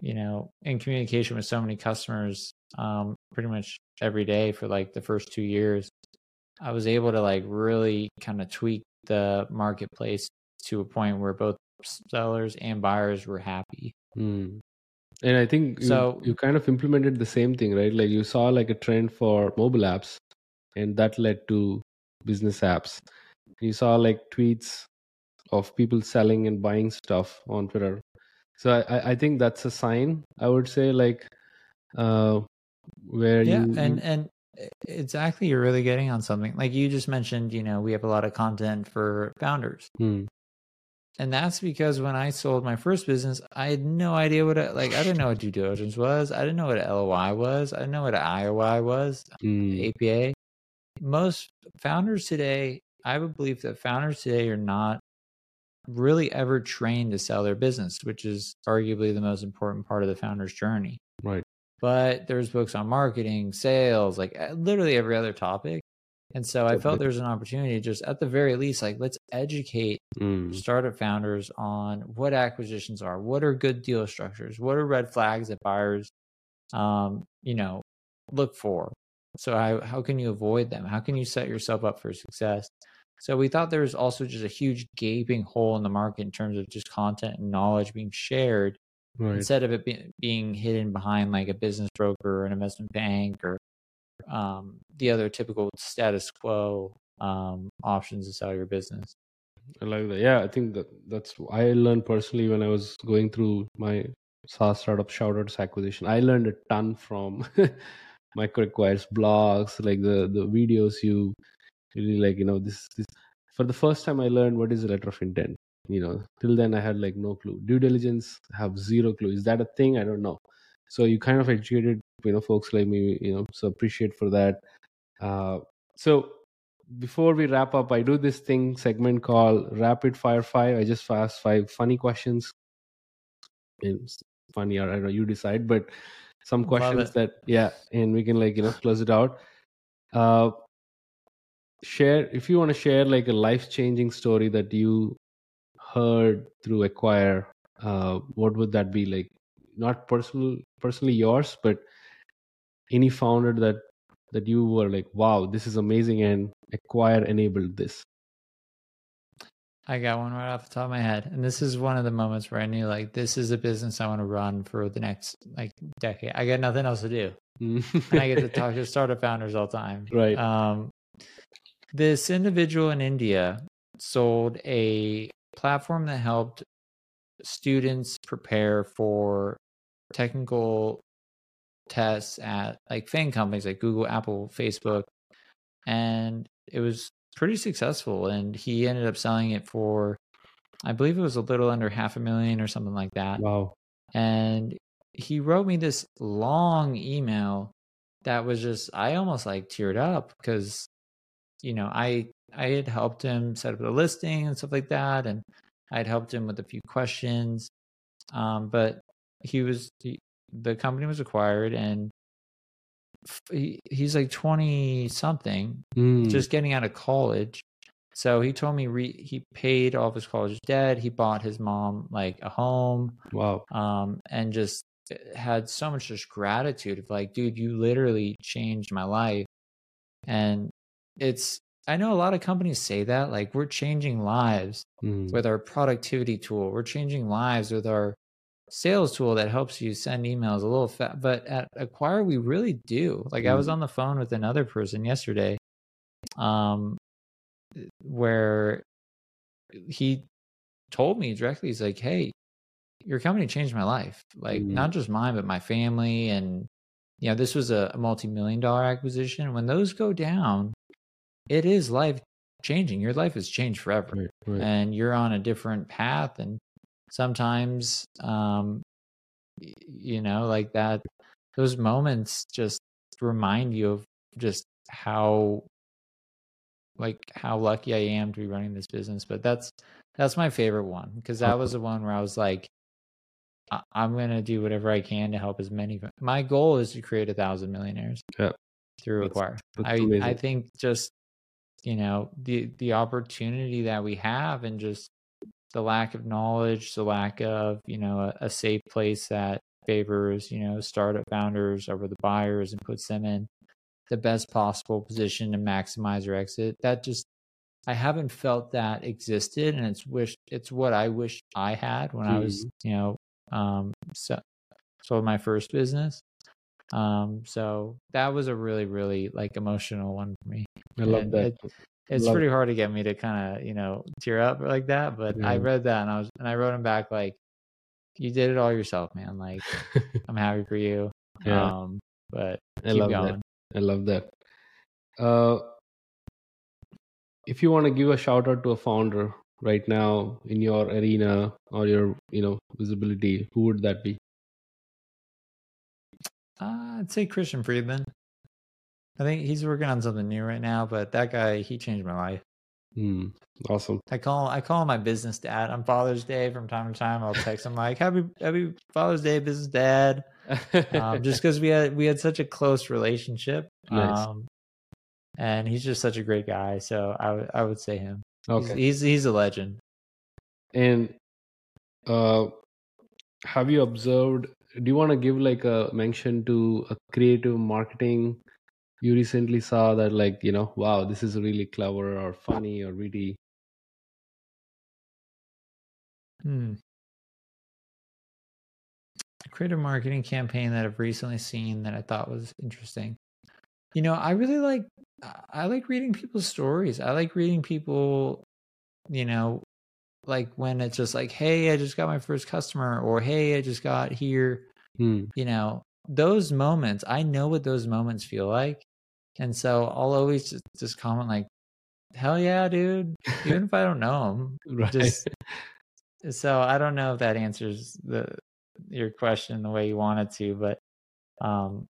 you know, in communication with so many customers, um, pretty much every day for like the first two years. I was able to like really kind of tweak the marketplace to a point where both sellers and buyers were happy. Hmm. And I think you, So- you kind of implemented the same thing, right? Like you saw like a trend for mobile apps, and that led to Bizness Apps. You saw like tweets of people selling and buying stuff on Twitter. So I, I- think that's a sign. I would say like uh, where yeah you and and exactly you're really getting on something like you just mentioned you know we have a lot of content for founders Hmm. and that's because when i sold my first business i had no idea what a, like i didn't know what due diligence was i didn't know what a loi was i didn't know what an ioi was Hmm. apa most founders today i would believe that founders today are not really ever trained to sell their business which is arguably the most important part of the founder's journey Right. but there's books on marketing, sales, like uh, literally every other topic. And so I felt there's an opportunity just at the very least, like let's educate Hmm. startup founders on what acquisitions are, what are good deal structures, what are red flags that buyers, um, you know, look for. So how how can you avoid them? How can you set yourself up for success? So we thought there was also just a huge gaping hole in the market in terms of just content and knowledge being shared Right. instead of it be, being hidden behind like a business broker or an investment bank or um, the other typical status quo um, options to sell your business. I like that. Yeah, I think that that's I learned personally when I was going through my SaaS startup Shoutout's acquisition. I learned a ton from MicroAcquire's blogs, like the the videos you really like. You know, this this for the first time I learned what is a letter of intent. You know, till then I had like no clue. Due diligence, have zero clue. Is that a thing? I don't know. So you kind of educated, you know, folks like me. You know, so appreciate for that. Uh, so before we wrap up, I do this thing segment called Rapid Fire Five. I just ask five funny questions. It's funny or I don't know, you decide, but some questions that yeah, and we can like you know close it out. Uh, share if you want to share like a life changing story that you heard through Acquire. Uh, what would that be like? Not personal, personally yours, but any founder that that you were like, wow, this is amazing, and Acquire enabled this. I got one right off the top of my head. And this is one of the moments where I knew like this is a business I want to run for the next like decade. I got nothing else to do. And I get to talk to startup founders all the time. Right. Um this individual in India sold a platform that helped students prepare for technical tests at like FANG companies like Google, Apple, Facebook. And it was pretty successful. And he ended up selling it for, I believe it was a little under half a million or something like that. wow. And he wrote me this long email that was just, I almost like teared up because, you know, I, I had helped him set up the listing and stuff like that. And I'd helped him with a few questions. Um, but he was, he, the company was acquired and he, he's like 20 something Mm, just getting out of college. So he told me re- he paid all of his college debt. He bought his mom like a home, wow. um, and just eh, had so much just gratitude of like, dude, you literally changed my life. And it's I know a lot of companies say that like we're changing lives Mm, with our productivity tool. We're changing lives with our sales tool that helps you send emails a little fast. But at Acquire, we really do. Like I was Mm. on the phone with another person yesterday, um, where he told me directly, he's like, "Hey, your company changed my life. Like Mm. not just mine, but my family. And you know, this was a, a multi-million dollar acquisition. When those go down, it is life changing. Your life has changed forever right, right. and you're on a different path and sometimes um you know like that those moments just remind you of just how like how lucky I am to be running this business but that's that's my favorite one because that was the one where I was like I- I'm gonna do whatever I can to help as many. My goal is to create a thousand millionaires. Yeah. Through That's- Acquire. that's I I think just you know the the opportunity that we have and just the lack of knowledge, the lack of you know a, a safe place that favors you know startup founders over the buyers and puts them in the best possible position to maximize their exit. That just I haven't felt that existed, and it's wish it's what I wish I had when I was you know um so, sold my first business. Um, so that was a really really like emotional one for me. I love and that. it- It's Love pretty hard to get me to kind of you know tear up like that, but I read that and I was and I wrote him back like, "You did it all yourself, man. Like I'm happy for you." Yeah. Um, but I love going. that. I love that. Uh, if you want to give a shout out to a founder right now in your arena or your you know visibility, who would that be? Uh, I'd say Christian Friedman. I think he's working on something new right now, but that guy he changed my life. Hmm. awesome. I call I call him my business dad on Father's Day from time to time. I'll text him like Happy Happy Father's Day, business dad. Um, just because we had we had such a close relationship. Nice. Um, and he's just such a great guy. So I would I would say him. He's, okay. he's he's a legend. And uh, have you observed? Do you want to give like a mention to a creative marketing you recently saw that like you know wow this is really clever or funny or witty? Hmm. creative marketing campaign that I've recently seen that I thought was interesting. You know, I really like I like reading people's stories. I like reading people, you know, like when it's just like, hey, I just got my first customer, or hey, I just got here. Hmm. You know, those moments, I know what those moments feel like. And so I'll always just, just comment like, hell yeah, dude. Even if I don't know them. Right. Just so I don't know if that answers the your question the way you wanted to, but um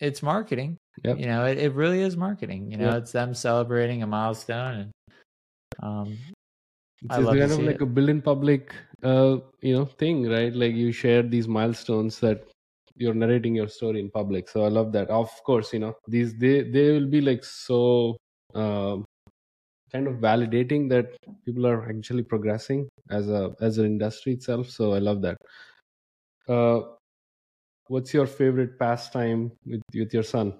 it's marketing. Yep. You know, it, it really is marketing. You know, Yep. it's them celebrating a milestone and um it's love kind of like it. a build in public uh you know thing right? Like you share these milestones that you're narrating your story in public. So i love that. Of course you know these they they will be like so um kind of validating that people are actually progressing as a as an industry itself. So i love that. Uh what's your favorite pastime with with your son?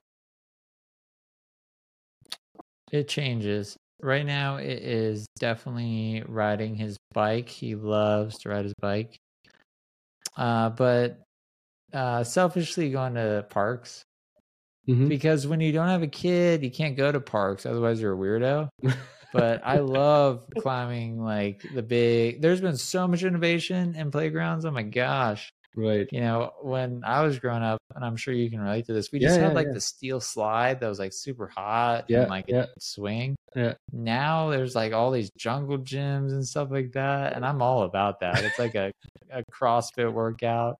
It changes. Right now, it is definitely riding his bike. He loves to ride his bike. Uh, but uh, selfishly going to parks Mhm. because when you don't have a kid, you can't go to parks. Otherwise, you're a weirdo. But I love climbing like the big. There's been so much innovation in playgrounds. Oh my gosh! Right You know, when I was growing up, and I'm sure you can relate to this, we Yeah, just had yeah, like yeah. the steel slide that was like super hot Yeah, and like yeah. swing. Yeah. Now there's like all these jungle gyms and stuff like that, and I'm all about that. It's like a a CrossFit workout.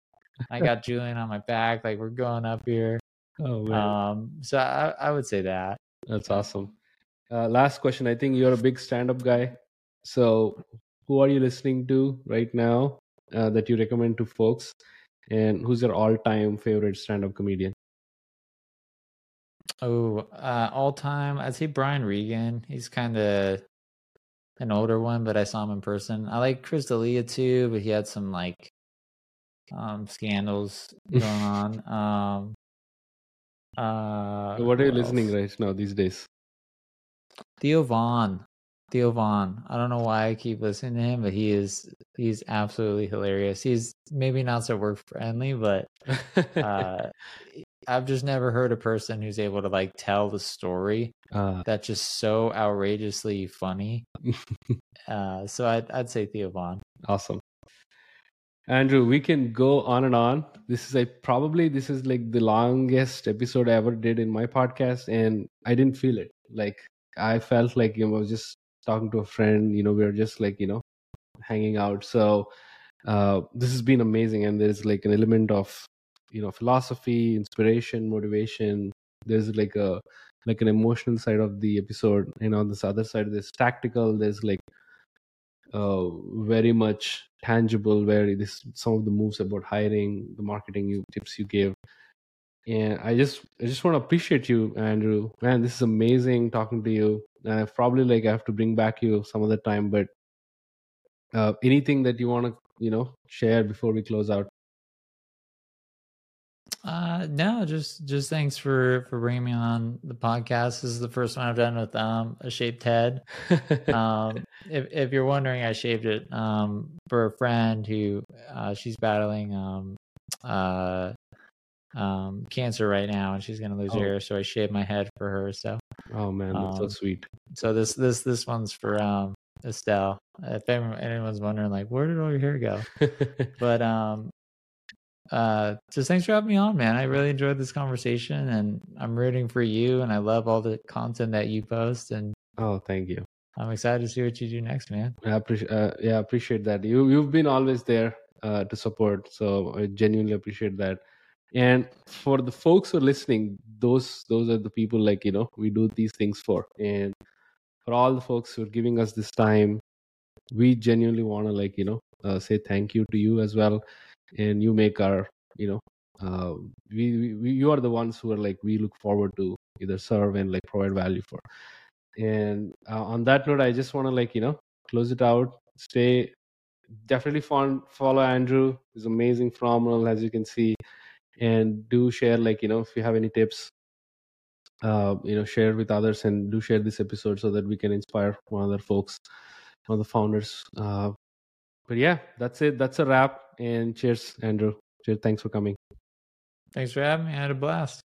I got Julian on my back, like we're going up here. oh man Um, so I, I would say that. That's awesome. Uh, last question. I think you're a big stand-up guy. So, who are you listening to right now uh, that you recommend to folks? And who's your all-time favorite stand-up comedian? Oh, uh, all time, I'd say Brian Regan. He's kind of an older one, but I saw him in person. I like Chris D'Elia too, but he had some like um scandals going on. Um, uh, what are you listening right now these days? Theo Von. Theo Von. I don't know why I keep listening to him, but he is he's absolutely hilarious. He's maybe not so work friendly, but uh I've just never heard a person who's able to like tell the story uh, that's just so outrageously funny. Uh so I'd I'd say Theo Von. awesome. Andrew, we can go on and on. This is like probably this is like the longest episode I ever did in my podcast, and I didn't feel it. Like I felt like you know I was just talking to a friend. You know, we are just like you know hanging out. So uh, this has been amazing, and there's like an element of you know philosophy, inspiration, motivation. There's like a like an emotional side of the episode, and on this other side, there's tactical. There's like uh, very much tangible where this some of the moves about hiring the marketing you tips you gave and i just i just want to appreciate you andrew man this is amazing talking to you and i probably like i have to bring back you some other time but uh, anything that you want to you know share before we close out Uh no, just just thanks for for bringing me on the podcast. This is the first one I've done with um a shaved head. um if if you're wondering i shaved it um for a friend who uh she's battling um uh um cancer right now and she's gonna lose Oh. hair so i shaved my head for her so oh man that's so Um, sweet so this this this one's for um estelle if anyone's wondering like where did all your hair go but um uh just thanks for having me on man i really enjoyed this conversation and i'm rooting for you and i love all the content that you post and oh thank you i'm excited to see what you do next man I appreciate, uh, yeah, appreciate that. You you've been always there uh, to support, so I genuinely appreciate that. And for the folks who are listening, those those are the people like you know we do these things for. And for all the folks who are giving us this time, we genuinely want to like you know uh, say thank you to you as well. And you make our you know uh, we, we you are the ones who are like we look forward to either serve and like provide value for. And uh, on that note, I just want to like you know close it out. Stay definitely fun, follow Andrew. He's amazing, phenomenal as you can see, and do share like you know if you have any tips, uh, you know share with others and do share this episode so that we can inspire one other folks, one of the founders. Uh, but yeah, that's it. That's a wrap. And cheers, Andrew. cheers thanks for coming. Thanks for having me. I had a blast.